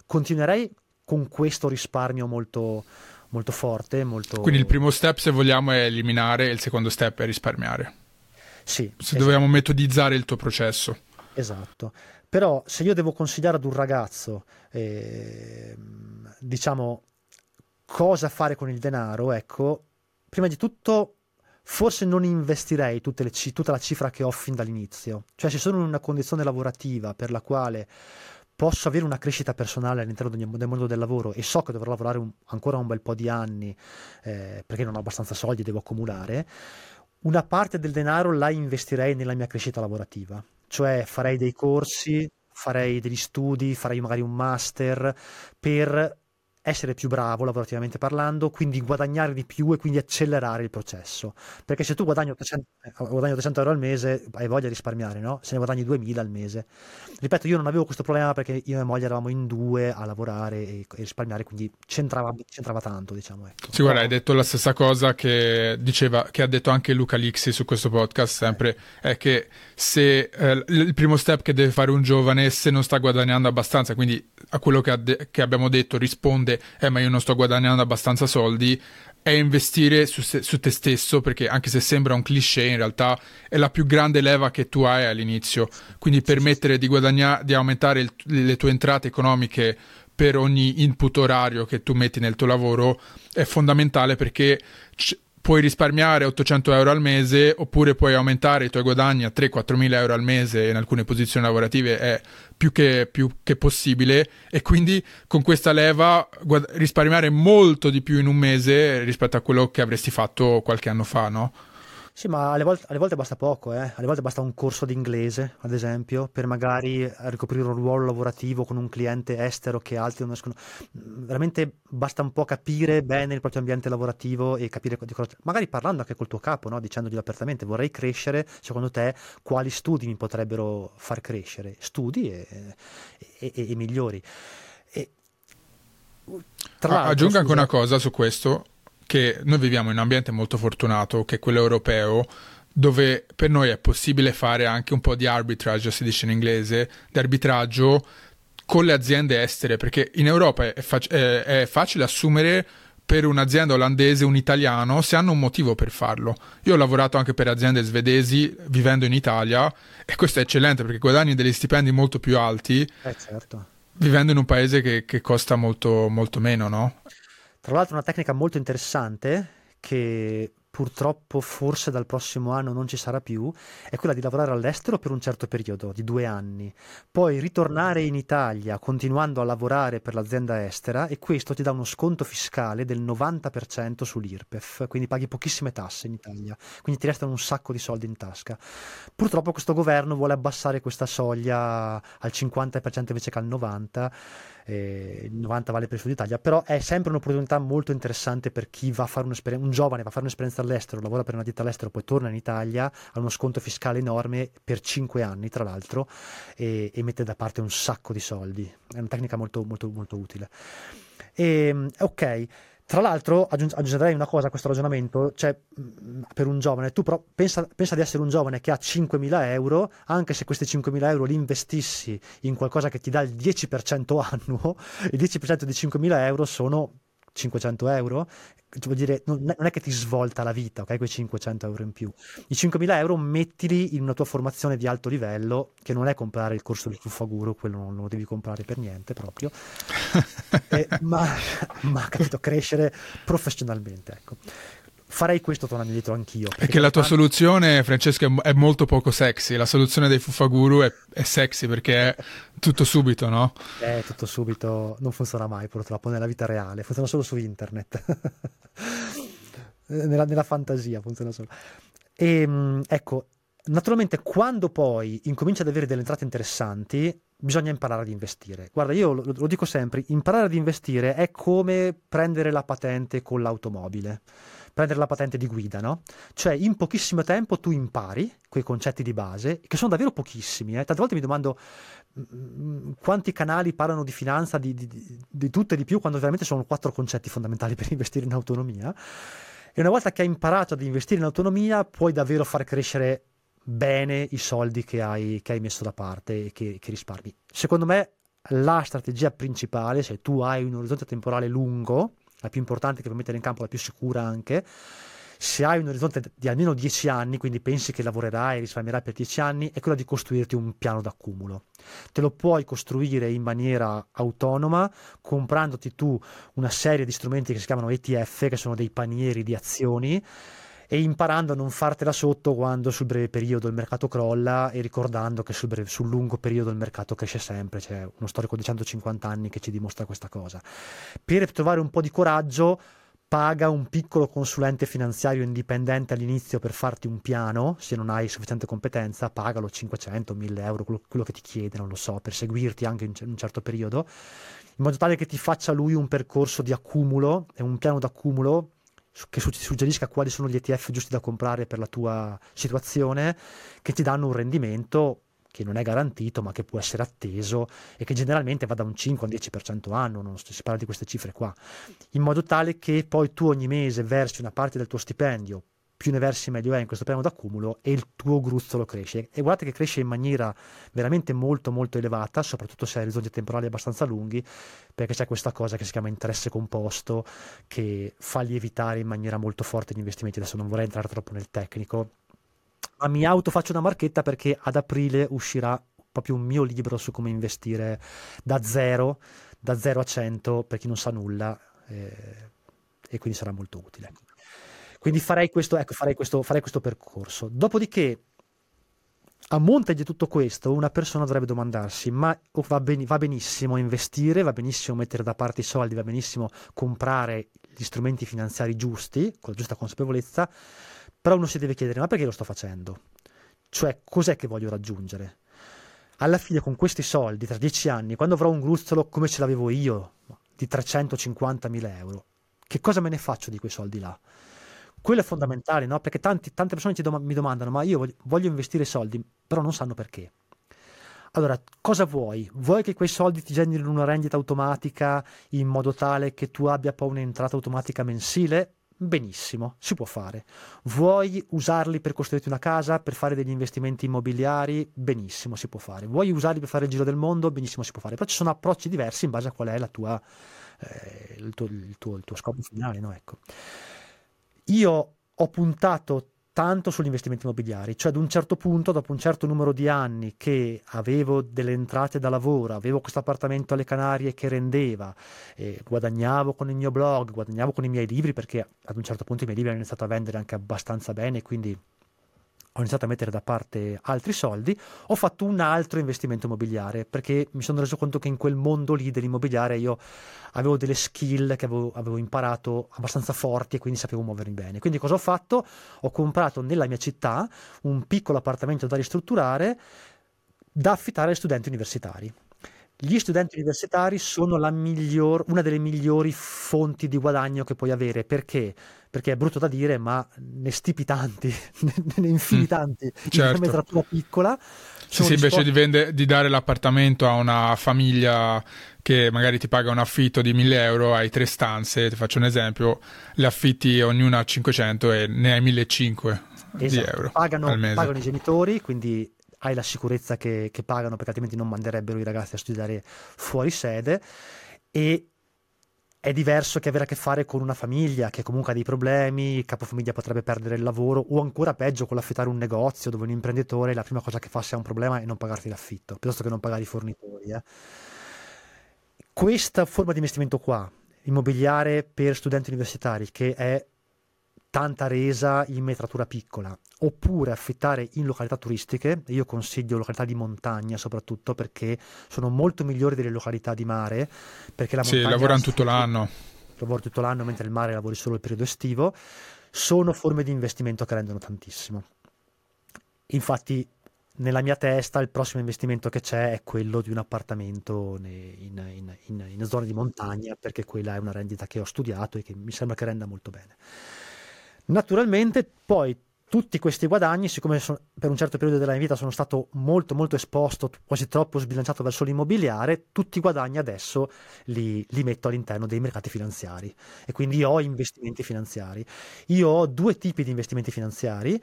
continuerei con questo risparmio molto, molto forte. Molto... Quindi il primo step, se vogliamo, è eliminare, e il secondo step è risparmiare. Sì. Se esatto. dobbiamo metodizzare il tuo processo. Esatto. Però se io devo consigliare ad un ragazzo, eh, diciamo, cosa fare con il denaro, ecco, prima di tutto forse non investirei le, tutta la cifra che ho fin dall'inizio. Cioè se sono in una condizione lavorativa per la quale posso avere una crescita personale all'interno del mondo del lavoro e so che dovrò lavorare un, ancora un bel po' di anni eh, perché non ho abbastanza soldi, devo accumulare, una parte del denaro la investirei nella mia crescita lavorativa. Cioè farei dei corsi, farei degli studi, farei magari un master per essere più bravo lavorativamente parlando, quindi guadagnare di più e quindi accelerare il processo. Perché se tu guadagni 800, eh, guadagni 800 euro al mese, hai voglia di risparmiare, no? Se ne guadagni 2000 al mese. Ripeto, io non avevo questo problema perché io e mia moglie eravamo in due a lavorare e, e risparmiare, quindi c'entrava, c'entrava tanto, diciamo. Ecco. Sì, guarda, hai detto la stessa cosa che, diceva, che ha detto anche Luca Lixi su questo podcast, sempre, è che se eh, il primo step che deve fare un giovane, se non sta guadagnando abbastanza, quindi a quello che, de- che abbiamo detto risponde eh ma io non sto guadagnando abbastanza soldi, è investire su, se- su, te stesso perché anche se sembra un cliché in realtà è la più grande leva che tu hai all'inizio, quindi permettere di guadagnare, di aumentare il- le tue entrate economiche per ogni input orario che tu metti nel tuo lavoro è fondamentale perché c- puoi risparmiare 800 euro al mese oppure puoi aumentare i tuoi guadagni a 3-4 mila euro al mese in alcune posizioni lavorative è più che, più che possibile e quindi con questa leva guad- risparmiare molto di più in un mese rispetto a quello che avresti fatto qualche anno fa, no? Sì, ma alle volte, alle volte basta poco, eh. Alle volte basta un corso di inglese, ad esempio, per magari ricoprire un ruolo lavorativo con un cliente estero che altri non riescono. Veramente basta un po' capire bene il proprio ambiente lavorativo e capire di cosa. Magari parlando anche col tuo capo, no? Dicendogli apertamente: vorrei crescere, secondo te quali studi mi potrebbero far crescere? Studi e, e, e, e migliori. Tra ah, Aggiungo anche una cosa su questo che noi viviamo in un ambiente molto fortunato, che è quello europeo, dove per noi è possibile fare anche un po' di arbitrage, si dice in inglese, di arbitraggio con le aziende estere, perché in Europa è, fac- è facile assumere per un'azienda olandese un italiano se hanno un motivo per farlo. Io ho lavorato anche per aziende svedesi vivendo in Italia e questo è eccellente perché guadagni degli stipendi molto più alti eh certo. vivendo in un paese che, che costa molto, molto meno, no? Tra l'altro una tecnica molto interessante che purtroppo forse dal prossimo anno non ci sarà più, è quella di lavorare all'estero per un certo periodo, di due anni, poi ritornare in Italia continuando a lavorare per l'azienda estera e questo ti dà uno sconto fiscale del 90% sull'IRPEF, quindi paghi pochissime tasse in Italia, quindi ti restano un sacco di soldi in tasca. Purtroppo questo governo vuole abbassare questa soglia al 50% invece che al 90%, eh, il 90 vale per il Sud Italia, però è sempre un'opportunità molto interessante per chi va a fare un'esperienza, un giovane va a fare un'esperienza all'estero, lavora per una ditta all'estero, poi torna in Italia, ha uno sconto fiscale enorme per 5 anni tra l'altro e, e mette da parte un sacco di soldi, è una tecnica molto molto molto utile. E, ehm, ok, tra l'altro aggiungerei una cosa a questo ragionamento, cioè per un giovane, tu però pensa, pensa, di essere un giovane che ha 5.000 euro, anche se questi 5.000 euro li investissi in qualcosa che ti dà il 10% annuo, il 10% di 5.000 euro sono 500 euro, vuol dire, non è che ti svolta la vita, ok? Quei 500 euro in più. I 5.000 euro mettili in una tua formazione di alto livello, che non è comprare il corso di Tuffaguru, quello non lo devi comprare per niente proprio, eh, ma, ma capito, crescere professionalmente, ecco farei questo tornando indietro anch'io. Perché la tua tanto... soluzione, Francesco, è molto poco sexy. La soluzione dei Fuffaguru è, è sexy perché è tutto subito, no? Eh, tutto subito non funziona mai purtroppo nella vita reale, funziona solo su internet. nella, nella, fantasia funziona solo. E ehm, ecco, naturalmente quando poi incominci ad avere delle entrate interessanti, bisogna imparare ad investire. Guarda, io lo, lo dico sempre, imparare ad investire è come prendere la patente con l'automobile prendere la patente di guida, no? Cioè in pochissimo tempo tu impari quei concetti di base, che sono davvero pochissimi. Eh? Tante volte mi domando mm, mm, quanti canali parlano di finanza, di, di, di tutto e di più, quando veramente sono quattro concetti fondamentali per investire in autonomia. E una volta che hai imparato ad investire in autonomia, puoi davvero far crescere bene i soldi che hai, che hai messo da parte e che, che risparmi. Secondo me la strategia principale, se tu hai un orizzonte temporale lungo, la più importante che puoi mettere in campo, la più sicura anche. Se hai un orizzonte di almeno 10 anni, quindi pensi che lavorerai e risparmierai per 10 anni, è quella di costruirti un piano d'accumulo. Te lo puoi costruire in maniera autonoma, comprandoti tu una serie di strumenti che si chiamano ETF, che sono dei panieri di azioni e imparando a non fartela sotto quando sul breve periodo il mercato crolla e ricordando che sul, breve, sul lungo periodo il mercato cresce sempre, c'è uno storico di 150 anni che ci dimostra questa cosa. Per trovare un po' di coraggio paga un piccolo consulente finanziario indipendente all'inizio per farti un piano, se non hai sufficiente competenza, pagalo 500, 1000 euro, quello, quello che ti chiede, non lo so, per seguirti anche in un certo periodo, in modo tale che ti faccia lui un percorso di accumulo e un piano d'accumulo che suggerisca quali sono gli ETF giusti da comprare per la tua situazione, che ti danno un rendimento che non è garantito ma che può essere atteso e che generalmente va da un 5 al 10% anno, non si parla di queste cifre qua, in modo tale che poi tu ogni mese versi una parte del tuo stipendio più ne versi meglio è in questo piano d'accumulo e il tuo gruzzolo cresce. E guardate che cresce in maniera veramente molto molto elevata, soprattutto se hai orizzonti temporali abbastanza lunghi, perché c'è questa cosa che si chiama interesse composto che fa lievitare in maniera molto forte gli investimenti. Adesso non vorrei entrare troppo nel tecnico, ma mi auto faccio una marchetta perché ad aprile uscirà proprio un mio libro su come investire da zero, da 0 a 100 per chi non sa nulla eh, e quindi sarà molto utile. Quindi farei questo, ecco, farei questo, farei questo percorso. Dopodiché, a monte di tutto questo, una persona dovrebbe domandarsi: ma va, ben, va, benissimo investire, va benissimo mettere da parte i soldi, va benissimo comprare gli strumenti finanziari giusti, con la giusta consapevolezza, però uno si deve chiedere: ma perché lo sto facendo? Cioè, cos'è che voglio raggiungere? Alla fine, con questi soldi, tra dieci anni, quando avrò un gruzzolo come ce l'avevo io, di 350.000 euro, che cosa me ne faccio di quei soldi là? Quello è fondamentale, no? Perché tanti, tante persone dom- mi domandano, ma io voglio, voglio investire soldi, però non sanno perché. Allora, cosa vuoi? Vuoi che quei soldi ti generino una rendita automatica in modo tale che tu abbia poi un'entrata automatica mensile? Benissimo, si può fare. Vuoi usarli per costruirti una casa, per fare degli investimenti immobiliari? Benissimo, si può fare. Vuoi usarli per fare il giro del mondo? Benissimo, si può fare. Però ci sono approcci diversi in base a qual è tua, eh, il, tuo, il, tuo, il, tuo, scopo finale. No? Ecco. Io ho puntato tanto sugli investimenti immobiliari, cioè ad un certo punto, dopo un certo numero di anni che avevo delle entrate da lavoro, avevo questo appartamento alle Canarie che rendeva, eh, guadagnavo con il mio blog, guadagnavo con i miei libri, perché ad un certo punto i miei libri hanno iniziato a vendere anche abbastanza bene, quindi ho iniziato a mettere da parte altri soldi, ho fatto un altro investimento immobiliare perché mi sono reso conto che in quel mondo lì dell'immobiliare io avevo delle skill che avevo, avevo imparato abbastanza forti e quindi sapevo muovermi bene. Quindi cosa ho fatto? Ho comprato nella mia città un piccolo appartamento da ristrutturare da affittare agli studenti universitari gli studenti universitari sono la miglior, una delle migliori fonti di guadagno che puoi avere. Perché? Perché è brutto da dire, ma ne stipi tanti, ne infili mm, tanti certo. in una metratura piccola. Sì, sì, invece di, vende, di, dare l'appartamento a una famiglia che magari ti paga un affitto di 1000 euro, hai tre stanze, ti faccio un esempio, le affitti ognuna a 500 e ne hai 1500 esatto. di euro. Pagano, pagano i genitori, quindi hai la sicurezza che, che pagano perché altrimenti non manderebbero i ragazzi a studiare fuori sede e è diverso che avere a che fare con una famiglia che comunque ha dei problemi, il capofamiglia potrebbe perdere il lavoro o ancora peggio con l'affittare un negozio dove un imprenditore la prima cosa che fa se ha un problema è non pagarti l'affitto, piuttosto che non pagare i fornitori. Eh. Questa forma di investimento qua, immobiliare per studenti universitari, che è tanta resa in metratura piccola, oppure affittare in località turistiche, io consiglio località di montagna soprattutto perché sono molto migliori delle località di mare, perché la sì, lavorano tutto l'anno. Lavoro tutto l'anno mentre il mare lavori solo il periodo estivo, sono forme di investimento che rendono tantissimo. Infatti nella mia testa il prossimo investimento che c'è è quello di un appartamento in, in, in, in zone di montagna perché quella è una rendita che ho studiato e che mi sembra che renda molto bene. Naturalmente poi tutti questi guadagni, siccome sono, per un certo periodo della mia vita sono stato molto molto esposto, quasi troppo sbilanciato verso l'immobiliare, tutti i guadagni adesso li, li, metto all'interno dei mercati finanziari e quindi ho investimenti finanziari. Io ho due tipi di investimenti finanziari.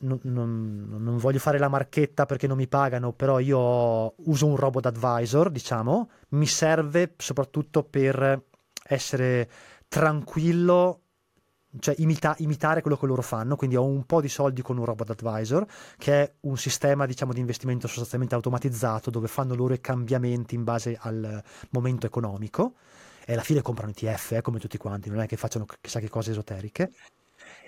Non, non, non, voglio fare la marchetta perché non mi pagano, però io uso un robot advisor, diciamo, mi serve soprattutto per essere tranquillo cioè imita- imitare quello che loro fanno, quindi ho un po' di soldi con un robot advisor, che è un sistema diciamo, di investimento sostanzialmente automatizzato dove fanno loro i cambiamenti in base al momento economico e alla fine comprano ETF eh, come tutti quanti, non è che facciano chissà che cose esoteriche.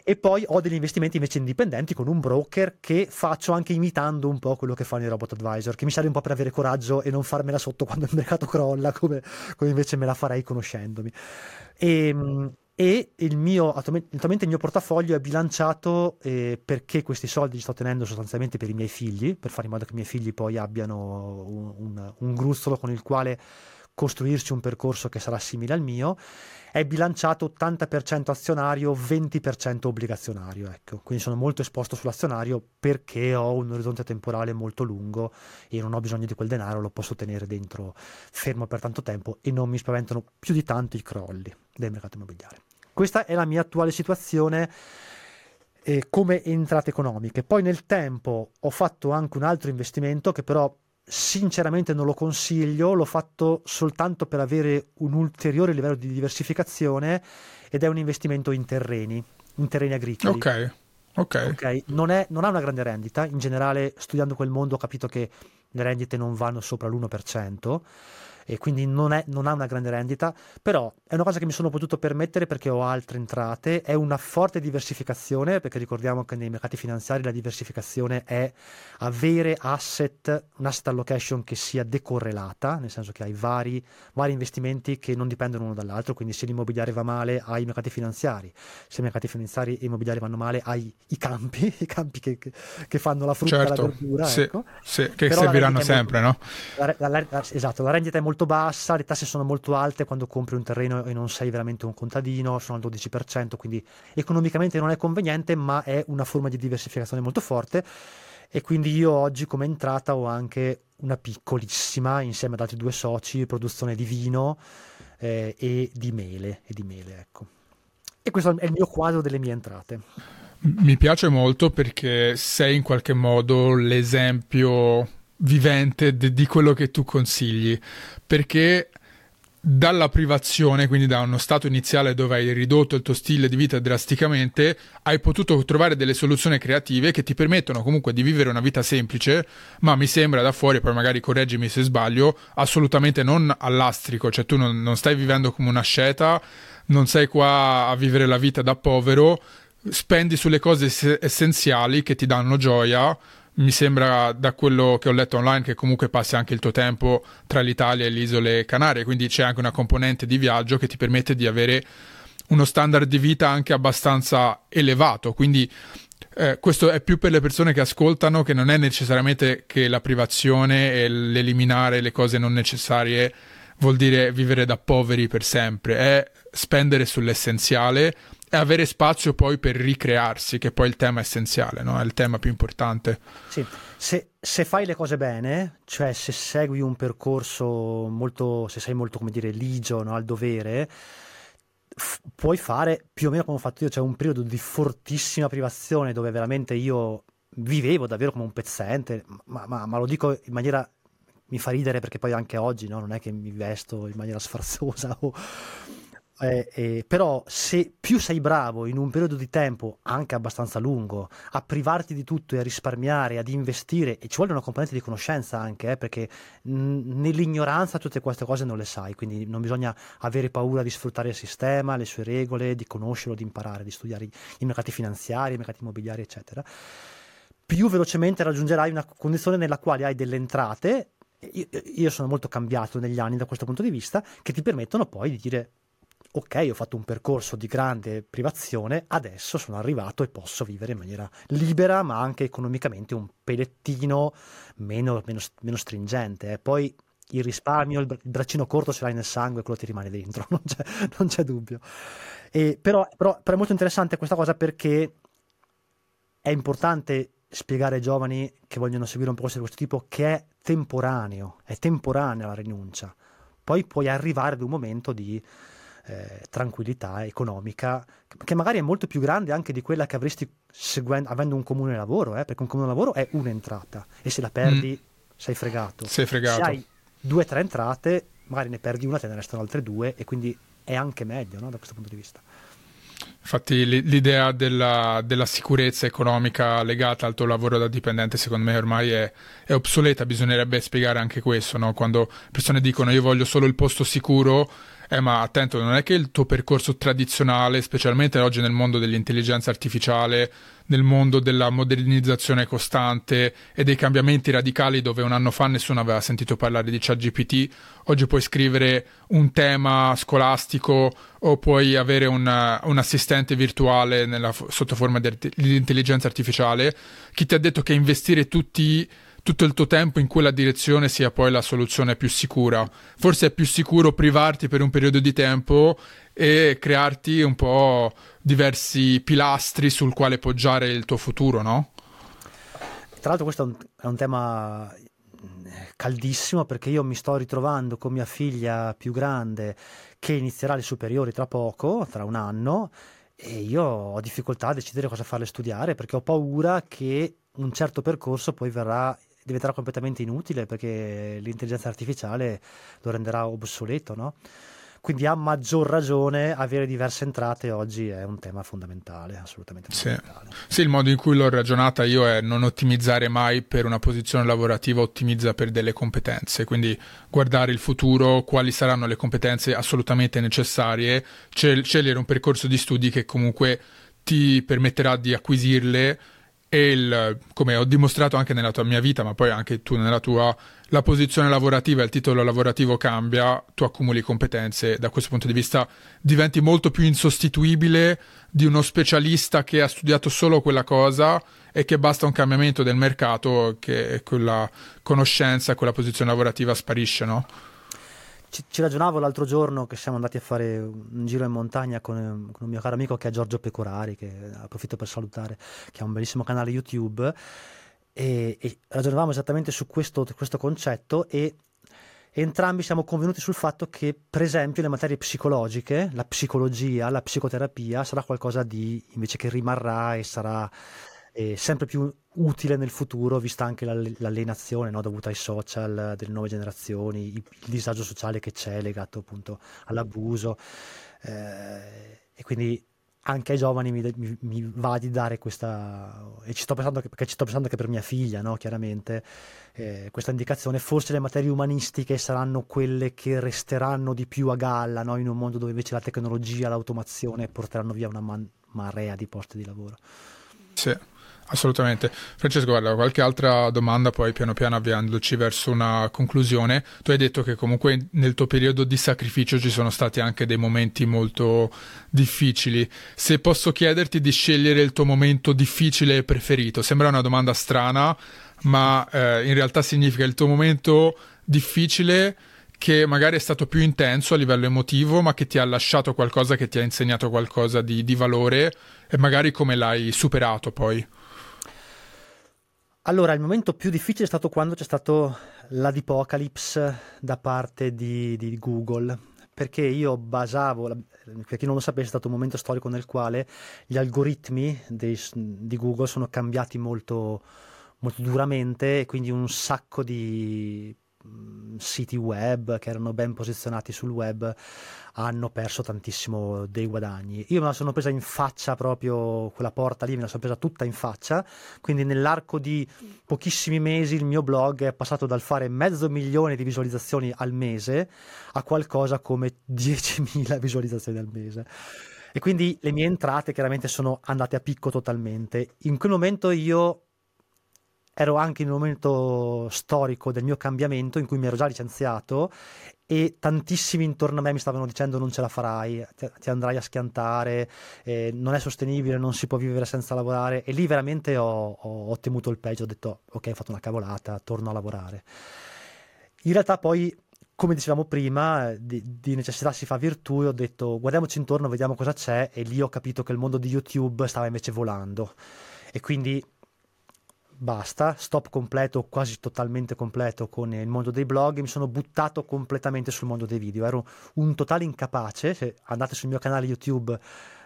E poi ho degli investimenti invece indipendenti con un broker che faccio anche imitando un po' quello che fanno i robot advisor, che mi serve un po' per avere coraggio e non farmela sotto quando il mercato crolla, come, come invece me la farei conoscendomi. E, ehm, e il mio, attualmente il mio portafoglio è bilanciato eh, perché questi soldi li sto tenendo sostanzialmente per i miei figli, per fare in modo che i miei figli poi abbiano un, un, un gruzzolo con il quale costruirci un percorso che sarà simile al mio, è bilanciato 80% azionario, 20% obbligazionario. Ecco. Quindi sono molto esposto sull'azionario perché ho un orizzonte temporale molto lungo e non ho bisogno di quel denaro, lo posso tenere dentro fermo per tanto tempo e non mi spaventano più di tanto i crolli del mercato immobiliare. Questa è la mia attuale situazione eh, come entrate economiche. Poi nel tempo ho fatto anche un altro investimento che però sinceramente non lo consiglio, l'ho fatto soltanto per avere un ulteriore livello di diversificazione ed è un investimento in terreni, in terreni agricoli. Ok. Ok. okay. Non, è, non ha una grande rendita, in generale studiando quel mondo ho capito che le rendite non vanno sopra l'1%, e quindi non, è, non, ha una grande rendita, però è una cosa che mi sono potuto permettere perché ho altre entrate, è una forte diversificazione, perché ricordiamo che nei mercati finanziari la diversificazione è avere asset, un asset allocation che sia decorrelata, nel senso che hai vari, vari investimenti che non dipendono uno dall'altro, quindi se l'immobiliare va male hai i mercati finanziari, se i mercati finanziari e immobiliari vanno male hai i campi, i campi che, che, che fanno la frutta certo, e la verdura, sì, ecco. sì, che però serviranno sempre, molto, no? La, la, la, esatto, la rendita è molto molto bassa, le tasse sono molto alte quando compri un terreno e non sei veramente un contadino, sono al 12%, quindi economicamente non è conveniente, ma è una forma di diversificazione molto forte. E quindi io oggi come entrata ho anche una piccolissima, insieme ad altri due soci, produzione di vino eh, e di mele. E di mele ecco. E questo è il mio quadro delle mie entrate. Mi piace molto perché sei in qualche modo l'esempio vivente de- di quello che tu consigli, perché dalla privazione, quindi da uno stato iniziale dove hai ridotto il tuo stile di vita drasticamente, hai potuto trovare delle soluzioni creative che ti permettono comunque di vivere una vita semplice, ma mi sembra da fuori, poi magari correggimi se sbaglio, assolutamente non all'astrico, cioè tu non, non stai vivendo come una sceta, non sei qua a vivere la vita da povero, spendi sulle cose essenziali che ti danno gioia, mi sembra da quello che ho letto online che comunque passi anche il tuo tempo tra l'Italia e le isole Canarie, quindi c'è anche una componente di viaggio che ti permette di avere uno standard di vita anche abbastanza elevato, quindi eh, questo è più per le persone che ascoltano, che non è necessariamente che la privazione e l'eliminare le cose non necessarie vuol dire vivere da poveri per sempre, è spendere sull'essenziale e avere spazio poi per ricrearsi, che poi è il tema essenziale, no? è il tema più importante. Sì, se, se, fai le cose bene, cioè se segui un percorso molto, se sei molto, come dire, ligio no? al dovere, f- puoi fare più o meno come ho fatto io, cioè un periodo di fortissima privazione dove veramente io vivevo davvero come un pezzente, ma, ma, ma lo dico in maniera mi fa ridere perché poi anche oggi no? non è che mi vesto in maniera sfarzosa o eh, eh, però se più sei bravo in un periodo di tempo anche abbastanza lungo a privarti di tutto e a risparmiare, ad investire, e ci vuole una componente di conoscenza anche, eh, perché n- nell'ignoranza tutte queste cose non le sai, quindi non bisogna avere paura di sfruttare il sistema, le sue regole, di conoscerlo, di imparare, di studiare i, mercati finanziari, i mercati immobiliari, eccetera. Più velocemente raggiungerai una condizione nella quale hai delle entrate io, sono molto cambiato negli anni da questo punto di vista, che ti permettono poi di dire ok, ho fatto un percorso di grande privazione, adesso sono arrivato e posso vivere in maniera libera, ma anche economicamente un pelettino meno, meno, meno stringente. Eh. Poi il risparmio, il, braccino corto ce l'hai nel sangue, quello ti rimane dentro, non c'è, non c'è dubbio. E, però, però, però è molto interessante questa cosa perché è importante spiegare ai giovani che vogliono seguire un percorso di questo tipo che è temporaneo, è temporanea la rinuncia. Poi puoi arrivare ad un momento di eh, tranquillità economica, che magari è molto più grande anche di quella che avresti seguendo, avendo un comune lavoro, eh, perché un comune lavoro è un'entrata e se la perdi mm. sei fregato. Sei fregato. Se hai due o tre entrate, magari ne perdi una, te ne restano altre due e quindi è anche meglio no, da questo punto di vista. Infatti l'idea della, della, sicurezza economica legata al tuo lavoro da dipendente secondo me ormai è, è obsoleta, bisognerebbe spiegare anche questo, no? quando persone dicono io voglio solo il posto sicuro, eh, ma attento, non è che il tuo percorso tradizionale, specialmente oggi nel mondo dell'intelligenza artificiale, nel mondo della modernizzazione costante e dei cambiamenti radicali dove un anno fa nessuno aveva sentito parlare di ChatGPT, oggi puoi scrivere un tema scolastico o puoi avere un, un assistente virtuale nella, sotto forma di intelligenza artificiale. Chi ti ha detto che investire tutti tutto il tuo tempo in quella direzione sia poi la soluzione più sicura. Forse è più sicuro privarti per un periodo di tempo e crearti un po' diversi pilastri sul quale poggiare il tuo futuro, no? Tra l'altro questo è un, è un tema caldissimo perché io mi sto ritrovando con mia figlia più grande che inizierà le superiori tra poco, tra un anno, e io ho difficoltà a decidere cosa farle studiare perché ho paura che un certo percorso poi verrà diventerà completamente inutile perché l'intelligenza artificiale lo renderà obsoleto, no? Quindi a maggior ragione avere diverse entrate oggi è un tema fondamentale, assolutamente fondamentale. Sì. sì, il modo in cui l'ho ragionata io è non ottimizzare mai per una posizione lavorativa, ottimizza per delle competenze, quindi guardare il futuro, quali saranno le competenze assolutamente necessarie, scegliere un percorso di studi che comunque ti permetterà di acquisirle e il, come ho dimostrato anche nella tua mia vita, ma poi anche tu nella tua, la posizione lavorativa, il titolo lavorativo cambia, tu accumuli competenze, da questo punto di vista diventi molto più insostituibile di uno specialista che ha studiato solo quella cosa e che basta un cambiamento del mercato che quella conoscenza, quella posizione lavorativa sparisce, no? Ci, ci, ragionavo l'altro giorno che siamo andati a fare un giro in montagna con, con, un mio caro amico che è Giorgio Pecorari, che approfitto per salutare, che ha un bellissimo canale YouTube, e, e ragionavamo esattamente su questo, questo concetto e entrambi siamo convenuti sul fatto che, per esempio, le materie psicologiche, la psicologia, la psicoterapia sarà qualcosa di invece che rimarrà e sarà eh, sempre più utile nel futuro, vista anche l'alienazione no, dovuta ai social delle nuove generazioni, il, disagio sociale che c'è legato appunto all'abuso. Eh, e quindi anche ai giovani mi, mi, mi, va di dare questa, e ci sto pensando che, ci sto pensando anche per mia figlia, no? chiaramente, eh, questa indicazione, forse le materie umanistiche saranno quelle che resteranno di più a galla, no? in un mondo dove invece la tecnologia, l'automazione porteranno via una man- marea di posti di lavoro. sì. Assolutamente. Francesco, guarda, qualche altra domanda, poi piano piano avviandoci verso una conclusione. Tu hai detto che comunque nel tuo periodo di sacrificio ci sono stati anche dei momenti molto difficili. Se posso chiederti di scegliere il tuo momento difficile preferito, sembra una domanda strana, ma eh, in realtà significa il tuo momento difficile che magari è stato più intenso a livello emotivo, ma che ti ha lasciato qualcosa, che ti ha insegnato qualcosa di, di valore e magari come l'hai superato poi. Allora, il momento più difficile è stato quando c'è stato l'adipocalypse da parte di, di Google, perché io basavo, per chi non lo sapesse, è stato un momento storico nel quale gli algoritmi dei, di Google sono cambiati molto, molto duramente e quindi un sacco di Mm, siti web che erano ben posizionati sul web hanno perso tantissimo dei guadagni. Io me la sono presa in faccia proprio quella porta lì, me la sono presa tutta in faccia, quindi nell'arco di pochissimi mesi il mio blog è passato dal fare mezzo milione di visualizzazioni al mese a qualcosa come 10.000 visualizzazioni al mese. E quindi le mie entrate chiaramente sono andate a picco totalmente. In quel momento io ero anche in un momento storico del mio cambiamento in cui mi ero già licenziato e tantissimi intorno a me mi stavano dicendo non ce la farai, ti, andrai a schiantare, eh, non è sostenibile, non si può vivere senza lavorare e lì veramente ho, ho, ho temuto il peggio, ho detto ok ho fatto una cavolata, torno a lavorare. In realtà poi come dicevamo prima, di, di, necessità si fa virtù e ho detto guardiamoci intorno, vediamo cosa c'è e lì ho capito che il mondo di YouTube stava invece volando e quindi basta, stop completo, quasi totalmente completo con il mondo dei blog, mi sono buttato completamente sul mondo dei video, ero un totale incapace, se andate sul mio canale YouTube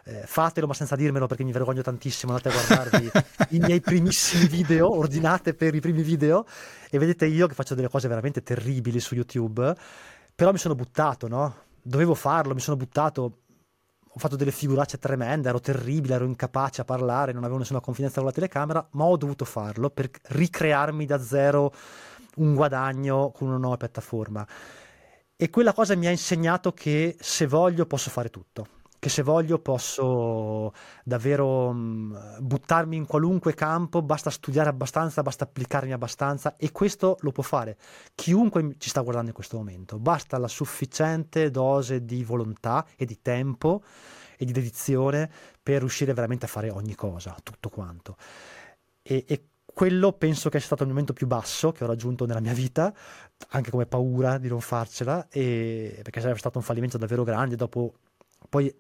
eh, fatelo ma senza dirmelo perché mi vergogno tantissimo, andate a guardarvi i miei primissimi video, ordinate per i primi video e vedete io che faccio delle cose veramente terribili su YouTube, però mi sono buttato, no? Dovevo farlo, mi sono buttato, ho fatto delle figuracce tremende, ero terribile, ero incapace a parlare, non avevo nessuna confidenza con la telecamera, ma ho dovuto farlo per ricrearmi da zero un guadagno con una nuova piattaforma. E quella cosa mi ha insegnato che se voglio posso fare tutto che se voglio posso davvero mh, buttarmi in qualunque campo, basta studiare abbastanza, basta applicarmi abbastanza e questo lo può fare chiunque ci sta guardando in questo momento, basta la sufficiente dose di volontà e di tempo e di dedizione per riuscire veramente a fare ogni cosa, tutto quanto. E, e quello penso che sia stato il momento più basso che ho raggiunto nella mia vita, anche come paura di non farcela, e, perché sarebbe stato un fallimento davvero grande. Dopo, poi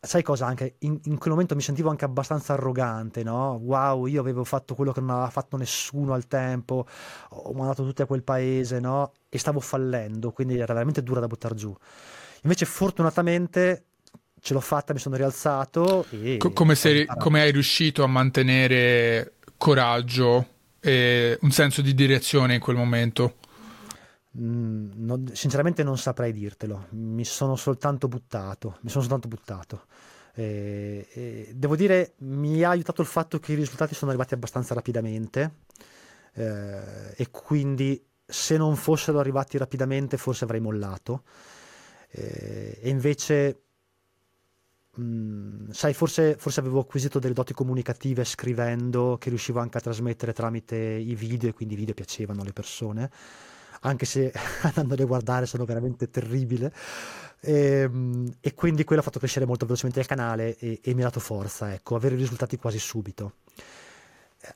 sai cosa? Anche in, in, quel momento mi sentivo anche abbastanza arrogante no? Wow io avevo fatto quello che non aveva fatto nessuno al tempo ho mandato tutti a quel paese no? E stavo fallendo quindi era veramente dura da buttare giù. Invece fortunatamente ce l'ho fatta mi sono rialzato e Co- come, sei, come hai riuscito a mantenere coraggio e un senso di direzione in quel momento Mm, non, sinceramente non saprei dirtelo, mi sono soltanto buttato, mi sono soltanto buttato. E, e devo dire, mi ha aiutato il fatto che i risultati sono arrivati abbastanza rapidamente eh, e quindi se non fossero arrivati rapidamente forse avrei mollato. Eh, e invece, mm, sai, forse, forse avevo acquisito delle doti comunicative scrivendo che riuscivo anche a trasmettere tramite i video e quindi i video piacevano alle persone anche se andandoli a guardare sono veramente terribile. E, ehm, e, quindi quello ha fatto crescere molto velocemente il canale e, e mi ha dato forza, ecco, avere risultati quasi subito.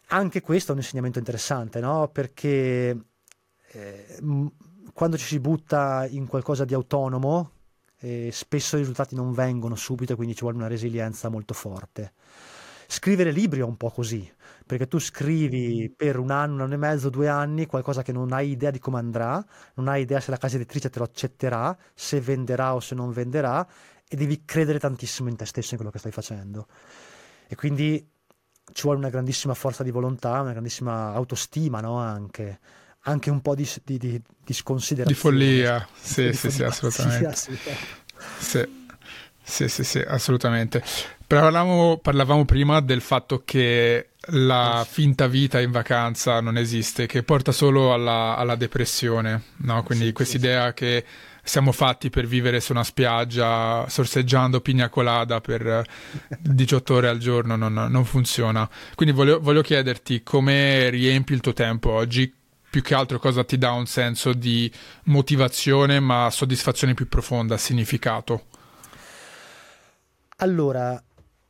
Anche questo è un insegnamento interessante, no? Perché eh, quando ci si butta in qualcosa di autonomo, eh, spesso i risultati non vengono subito quindi ci vuole una resilienza molto forte. Scrivere libri è un po' così, perché tu scrivi per un anno, un anno e mezzo, due anni qualcosa che non hai idea di come andrà, non hai idea se la casa editrice te lo accetterà, se venderà o se non venderà e devi credere tantissimo in te stesso in quello che stai facendo. E quindi ci vuole una grandissima forza di volontà, una grandissima autostima, no? Anche, anche un po' di, di, di, di sconsiderazione. Di follia, sì, di sì, follia. sì, assolutamente. Sì, sì. Sì, sì, assolutamente. Parlavamo, parlavamo prima del fatto che la finta vita in vacanza non esiste, che porta solo alla, alla depressione, no? Quindi sì, quest'idea sì. che siamo fatti per vivere su una spiaggia sorseggiando pigna colada per 18 ore al giorno, non, non funziona. Quindi voglio, voglio chiederti come riempi il tuo tempo oggi, più che altro cosa ti dà un senso di motivazione, ma soddisfazione più profonda, significato? Allora,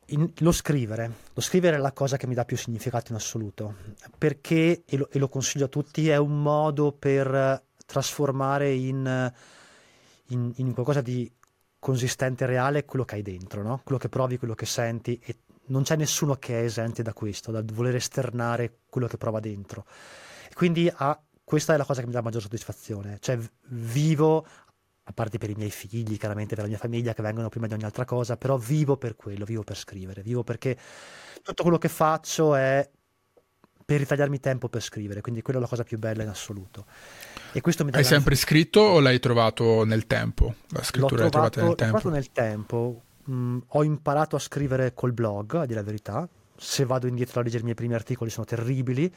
in, lo scrivere, lo scrivere è la cosa che mi dà più significato in assoluto, perché, e lo, e lo consiglio a tutti, è un modo per trasformare in, in, in qualcosa di consistente e reale quello che hai dentro, no? quello che provi, quello che senti e non c'è nessuno che è esente da questo, dal voler esternare quello che prova dentro. E quindi ah, questa è la cosa che mi dà maggior soddisfazione, cioè vivo a parte per i miei figli, chiaramente per la mia famiglia che vengono prima di ogni altra cosa, però vivo per quello, vivo per scrivere, vivo perché tutto quello che faccio è per ritagliarmi tempo per scrivere, quindi quella è la cosa più bella in assoluto. E questo mi dà Hai sempre scritto o l'hai trovato nel tempo? La scrittura l'hai trovata nel tempo? L'ho trovato nel tempo. Mm, ho imparato a scrivere col blog, a dire la verità. Se vado indietro a leggere i miei primi articoli sono terribili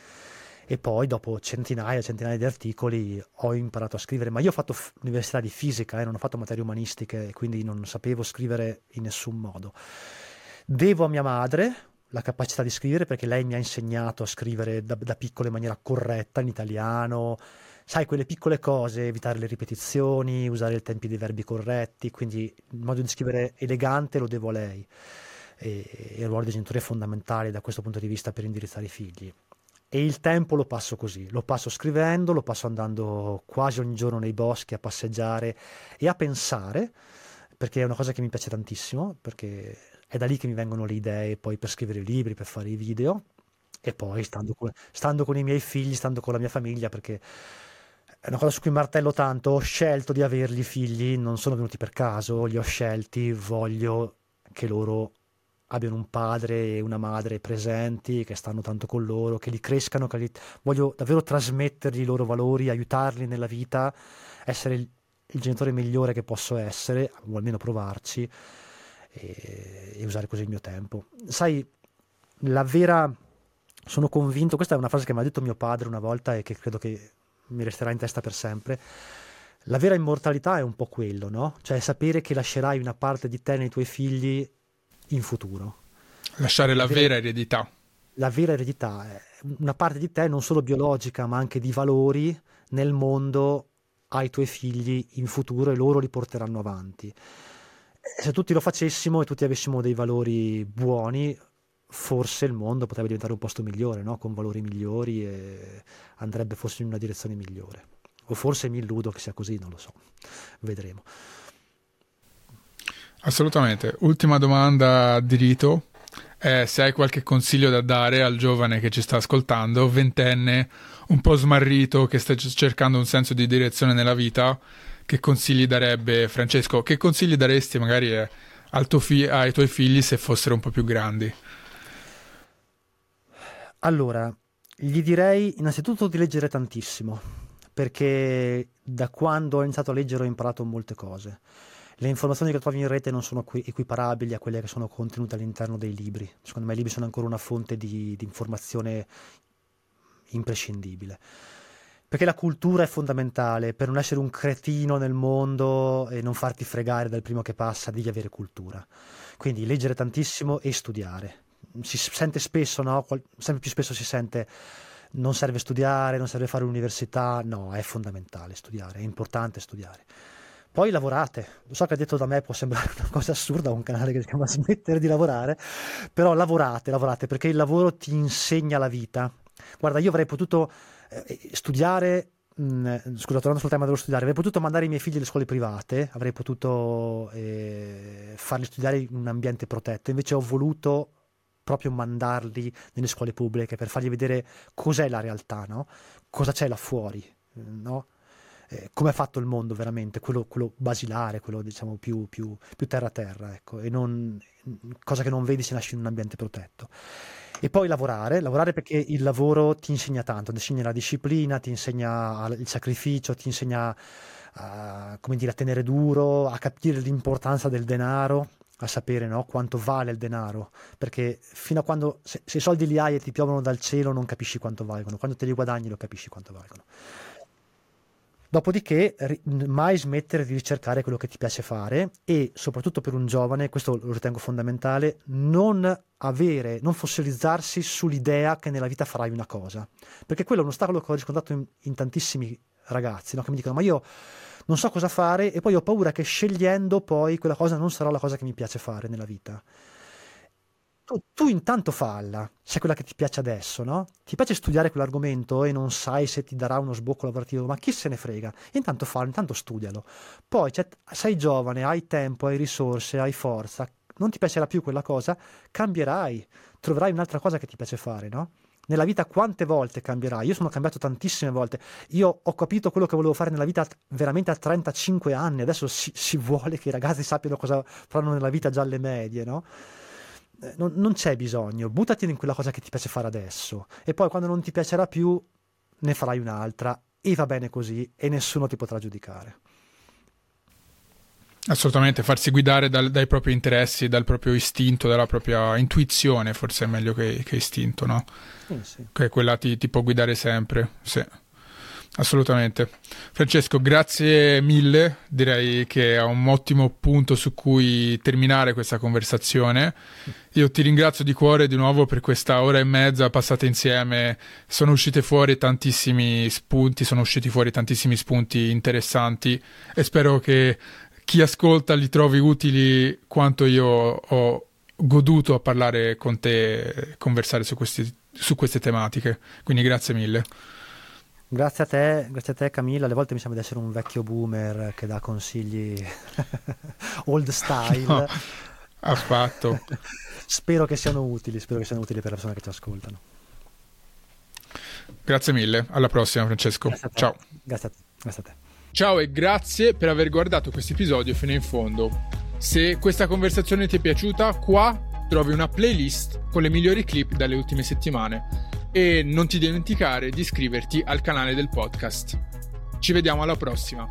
e poi dopo centinaia e centinaia di articoli ho imparato a scrivere, ma io ho fatto f- università di fisica e eh, non ho fatto materie umanistiche, quindi non sapevo scrivere in nessun modo. Devo a mia madre la capacità di scrivere perché lei mi ha insegnato a scrivere da, da piccolo in maniera corretta in italiano, sai, quelle piccole cose, evitare le ripetizioni, usare i tempi dei verbi corretti, quindi il modo di scrivere elegante lo devo a lei. E, e il ruolo dei genitori è fondamentale da questo punto di vista per indirizzare i figli e il tempo lo passo così, lo passo scrivendo, lo passo andando quasi ogni giorno nei boschi a passeggiare e a pensare, perché è una cosa che mi piace tantissimo, perché è da lì che mi vengono le idee poi per scrivere i libri, per fare i video e poi stando con, stando con i miei figli, stando con la mia famiglia, perché è una cosa su cui martello tanto, ho scelto di averli figli, non sono venuti per caso, li ho scelti, voglio che loro abbiano un padre e una madre presenti, che stanno tanto con loro, che li crescano, che li... voglio davvero trasmettergli i loro valori, aiutarli nella vita, essere il, il genitore migliore che posso essere, o almeno provarci, e, e usare così il mio tempo. Sai, la vera... Sono convinto, questa è una frase che mi ha detto mio padre una volta e che credo che mi resterà in testa per sempre. La vera immortalità è un po' quello, no? Cioè sapere che lascerai una parte di te nei tuoi figli in futuro. Lasciare la, la vera, vera eredità. La vera eredità è una parte di te non solo biologica ma anche di valori nel mondo ai tuoi figli in futuro e loro li porteranno avanti. Se tutti lo facessimo e tutti avessimo dei valori buoni, forse il mondo potrebbe diventare un posto migliore, no? con valori migliori e andrebbe forse in una direzione migliore. O forse mi illudo che sia così, non lo so. Vedremo. Assolutamente. Ultima domanda di rito. Eh, se hai qualche consiglio da dare al giovane che ci sta ascoltando, ventenne, un po' smarrito, che sta cercando un senso di direzione nella vita, che consigli darebbe Francesco? Che consigli daresti magari eh, fi- ai tuoi figli se fossero un po' più grandi? Allora, gli direi innanzitutto di leggere tantissimo, perché da quando ho iniziato a leggere ho imparato molte cose le informazioni che trovi in rete non sono equiparabili a quelle che sono contenute all'interno dei libri. Secondo me i libri sono ancora una fonte di, di informazione imprescindibile. Perché la cultura è fondamentale, per non essere un cretino nel mondo e non farti fregare dal primo che passa, devi avere cultura. Quindi leggere tantissimo e studiare. Si sente spesso, no? Sempre più spesso si sente non serve studiare, non serve fare l'università. No, è fondamentale studiare, è importante studiare. Poi lavorate. Lo so che detto da me può sembrare una cosa assurda, un canale che si chiama smettere di lavorare, però lavorate, lavorate perché il lavoro ti insegna la vita. Guarda, io avrei potuto eh, studiare Mm, scusa, tornando sul tema dello studiare, avrei potuto mandare i miei figli alle scuole private, avrei potuto eh, farli studiare in un ambiente protetto, invece ho voluto proprio mandarli nelle scuole pubbliche per fargli vedere cos'è la realtà, no? cosa c'è là fuori, no? Eh, come è fatto il mondo veramente, quello, quello basilare, quello diciamo più, più, più terra-terra, ecco, e non, cosa che non vedi se nasci in un ambiente protetto. E poi lavorare, lavorare perché il lavoro ti insegna tanto, ti insegna la disciplina, ti insegna il sacrificio, ti insegna a, dire, a tenere duro, a capire l'importanza del denaro, a sapere no, quanto vale il denaro, perché fino a quando, se, se, i soldi li hai e ti piovono dal cielo non capisci quanto valgono, quando te li guadagni lo capisci quanto valgono. Dopodiché mai smettere di ricercare quello che ti piace fare e soprattutto per un giovane, questo lo ritengo fondamentale, non avere, non fossilizzarsi sull'idea che nella vita farai una cosa. Perché quello è un ostacolo che ho riscontrato in, in tantissimi ragazzi, no? che mi dicono ma io non so cosa fare e poi ho paura che scegliendo poi quella cosa non sarà la cosa che mi piace fare nella vita tu, tu, intanto falla, se quella che ti piace adesso, no? Ti piace studiare quell'argomento e non sai se ti darà uno sbocco lavorativo, ma chi se ne frega? Intanto fallo, intanto studialo. Poi cioè, sei giovane, hai tempo, hai risorse, hai forza, non ti piacerà più quella cosa, cambierai, troverai un'altra cosa che ti piace fare, no? Nella vita quante volte cambierai? Io sono cambiato tantissime volte. Io ho capito quello che volevo fare nella vita veramente a 35 anni. Adesso si, si vuole che i ragazzi sappiano cosa faranno nella vita già alle medie, no? Eh, non, non, c'è bisogno, buttati in quella cosa che ti piace fare adesso e poi quando non ti piacerà più ne farai un'altra e va bene così e nessuno ti potrà giudicare. Assolutamente, farsi guidare dal, dai propri interessi, dal proprio istinto, dalla propria intuizione, forse è meglio che, che istinto, no? Sì, sì. Che quella ti, ti può guidare sempre, sì. Assolutamente. Francesco, grazie mille. Direi che è un ottimo punto su cui terminare questa conversazione. Io ti ringrazio di cuore di nuovo per questa ora e mezza passata insieme. Sono uscite fuori tantissimi spunti, sono usciti fuori tantissimi spunti interessanti e spero che chi ascolta li trovi utili quanto io ho goduto a parlare con te, conversare su, questi, su queste tematiche. Quindi grazie mille. Grazie a te, grazie a te Camilla, alle volte mi sembra di essere un vecchio boomer che dà consigli old style. No, affatto. spero che siano utili, spero che siano utili per le persone che ci ascoltano. Grazie mille, alla prossima Francesco. Ciao. Grazie a te. Grazie a te. Ciao e grazie per aver guardato questo episodio fino in fondo. Se questa conversazione ti è piaciuta, qua trovi una playlist con le migliori clip dalle ultime settimane e non ti dimenticare di iscriverti al canale del podcast. Ci vediamo alla prossima.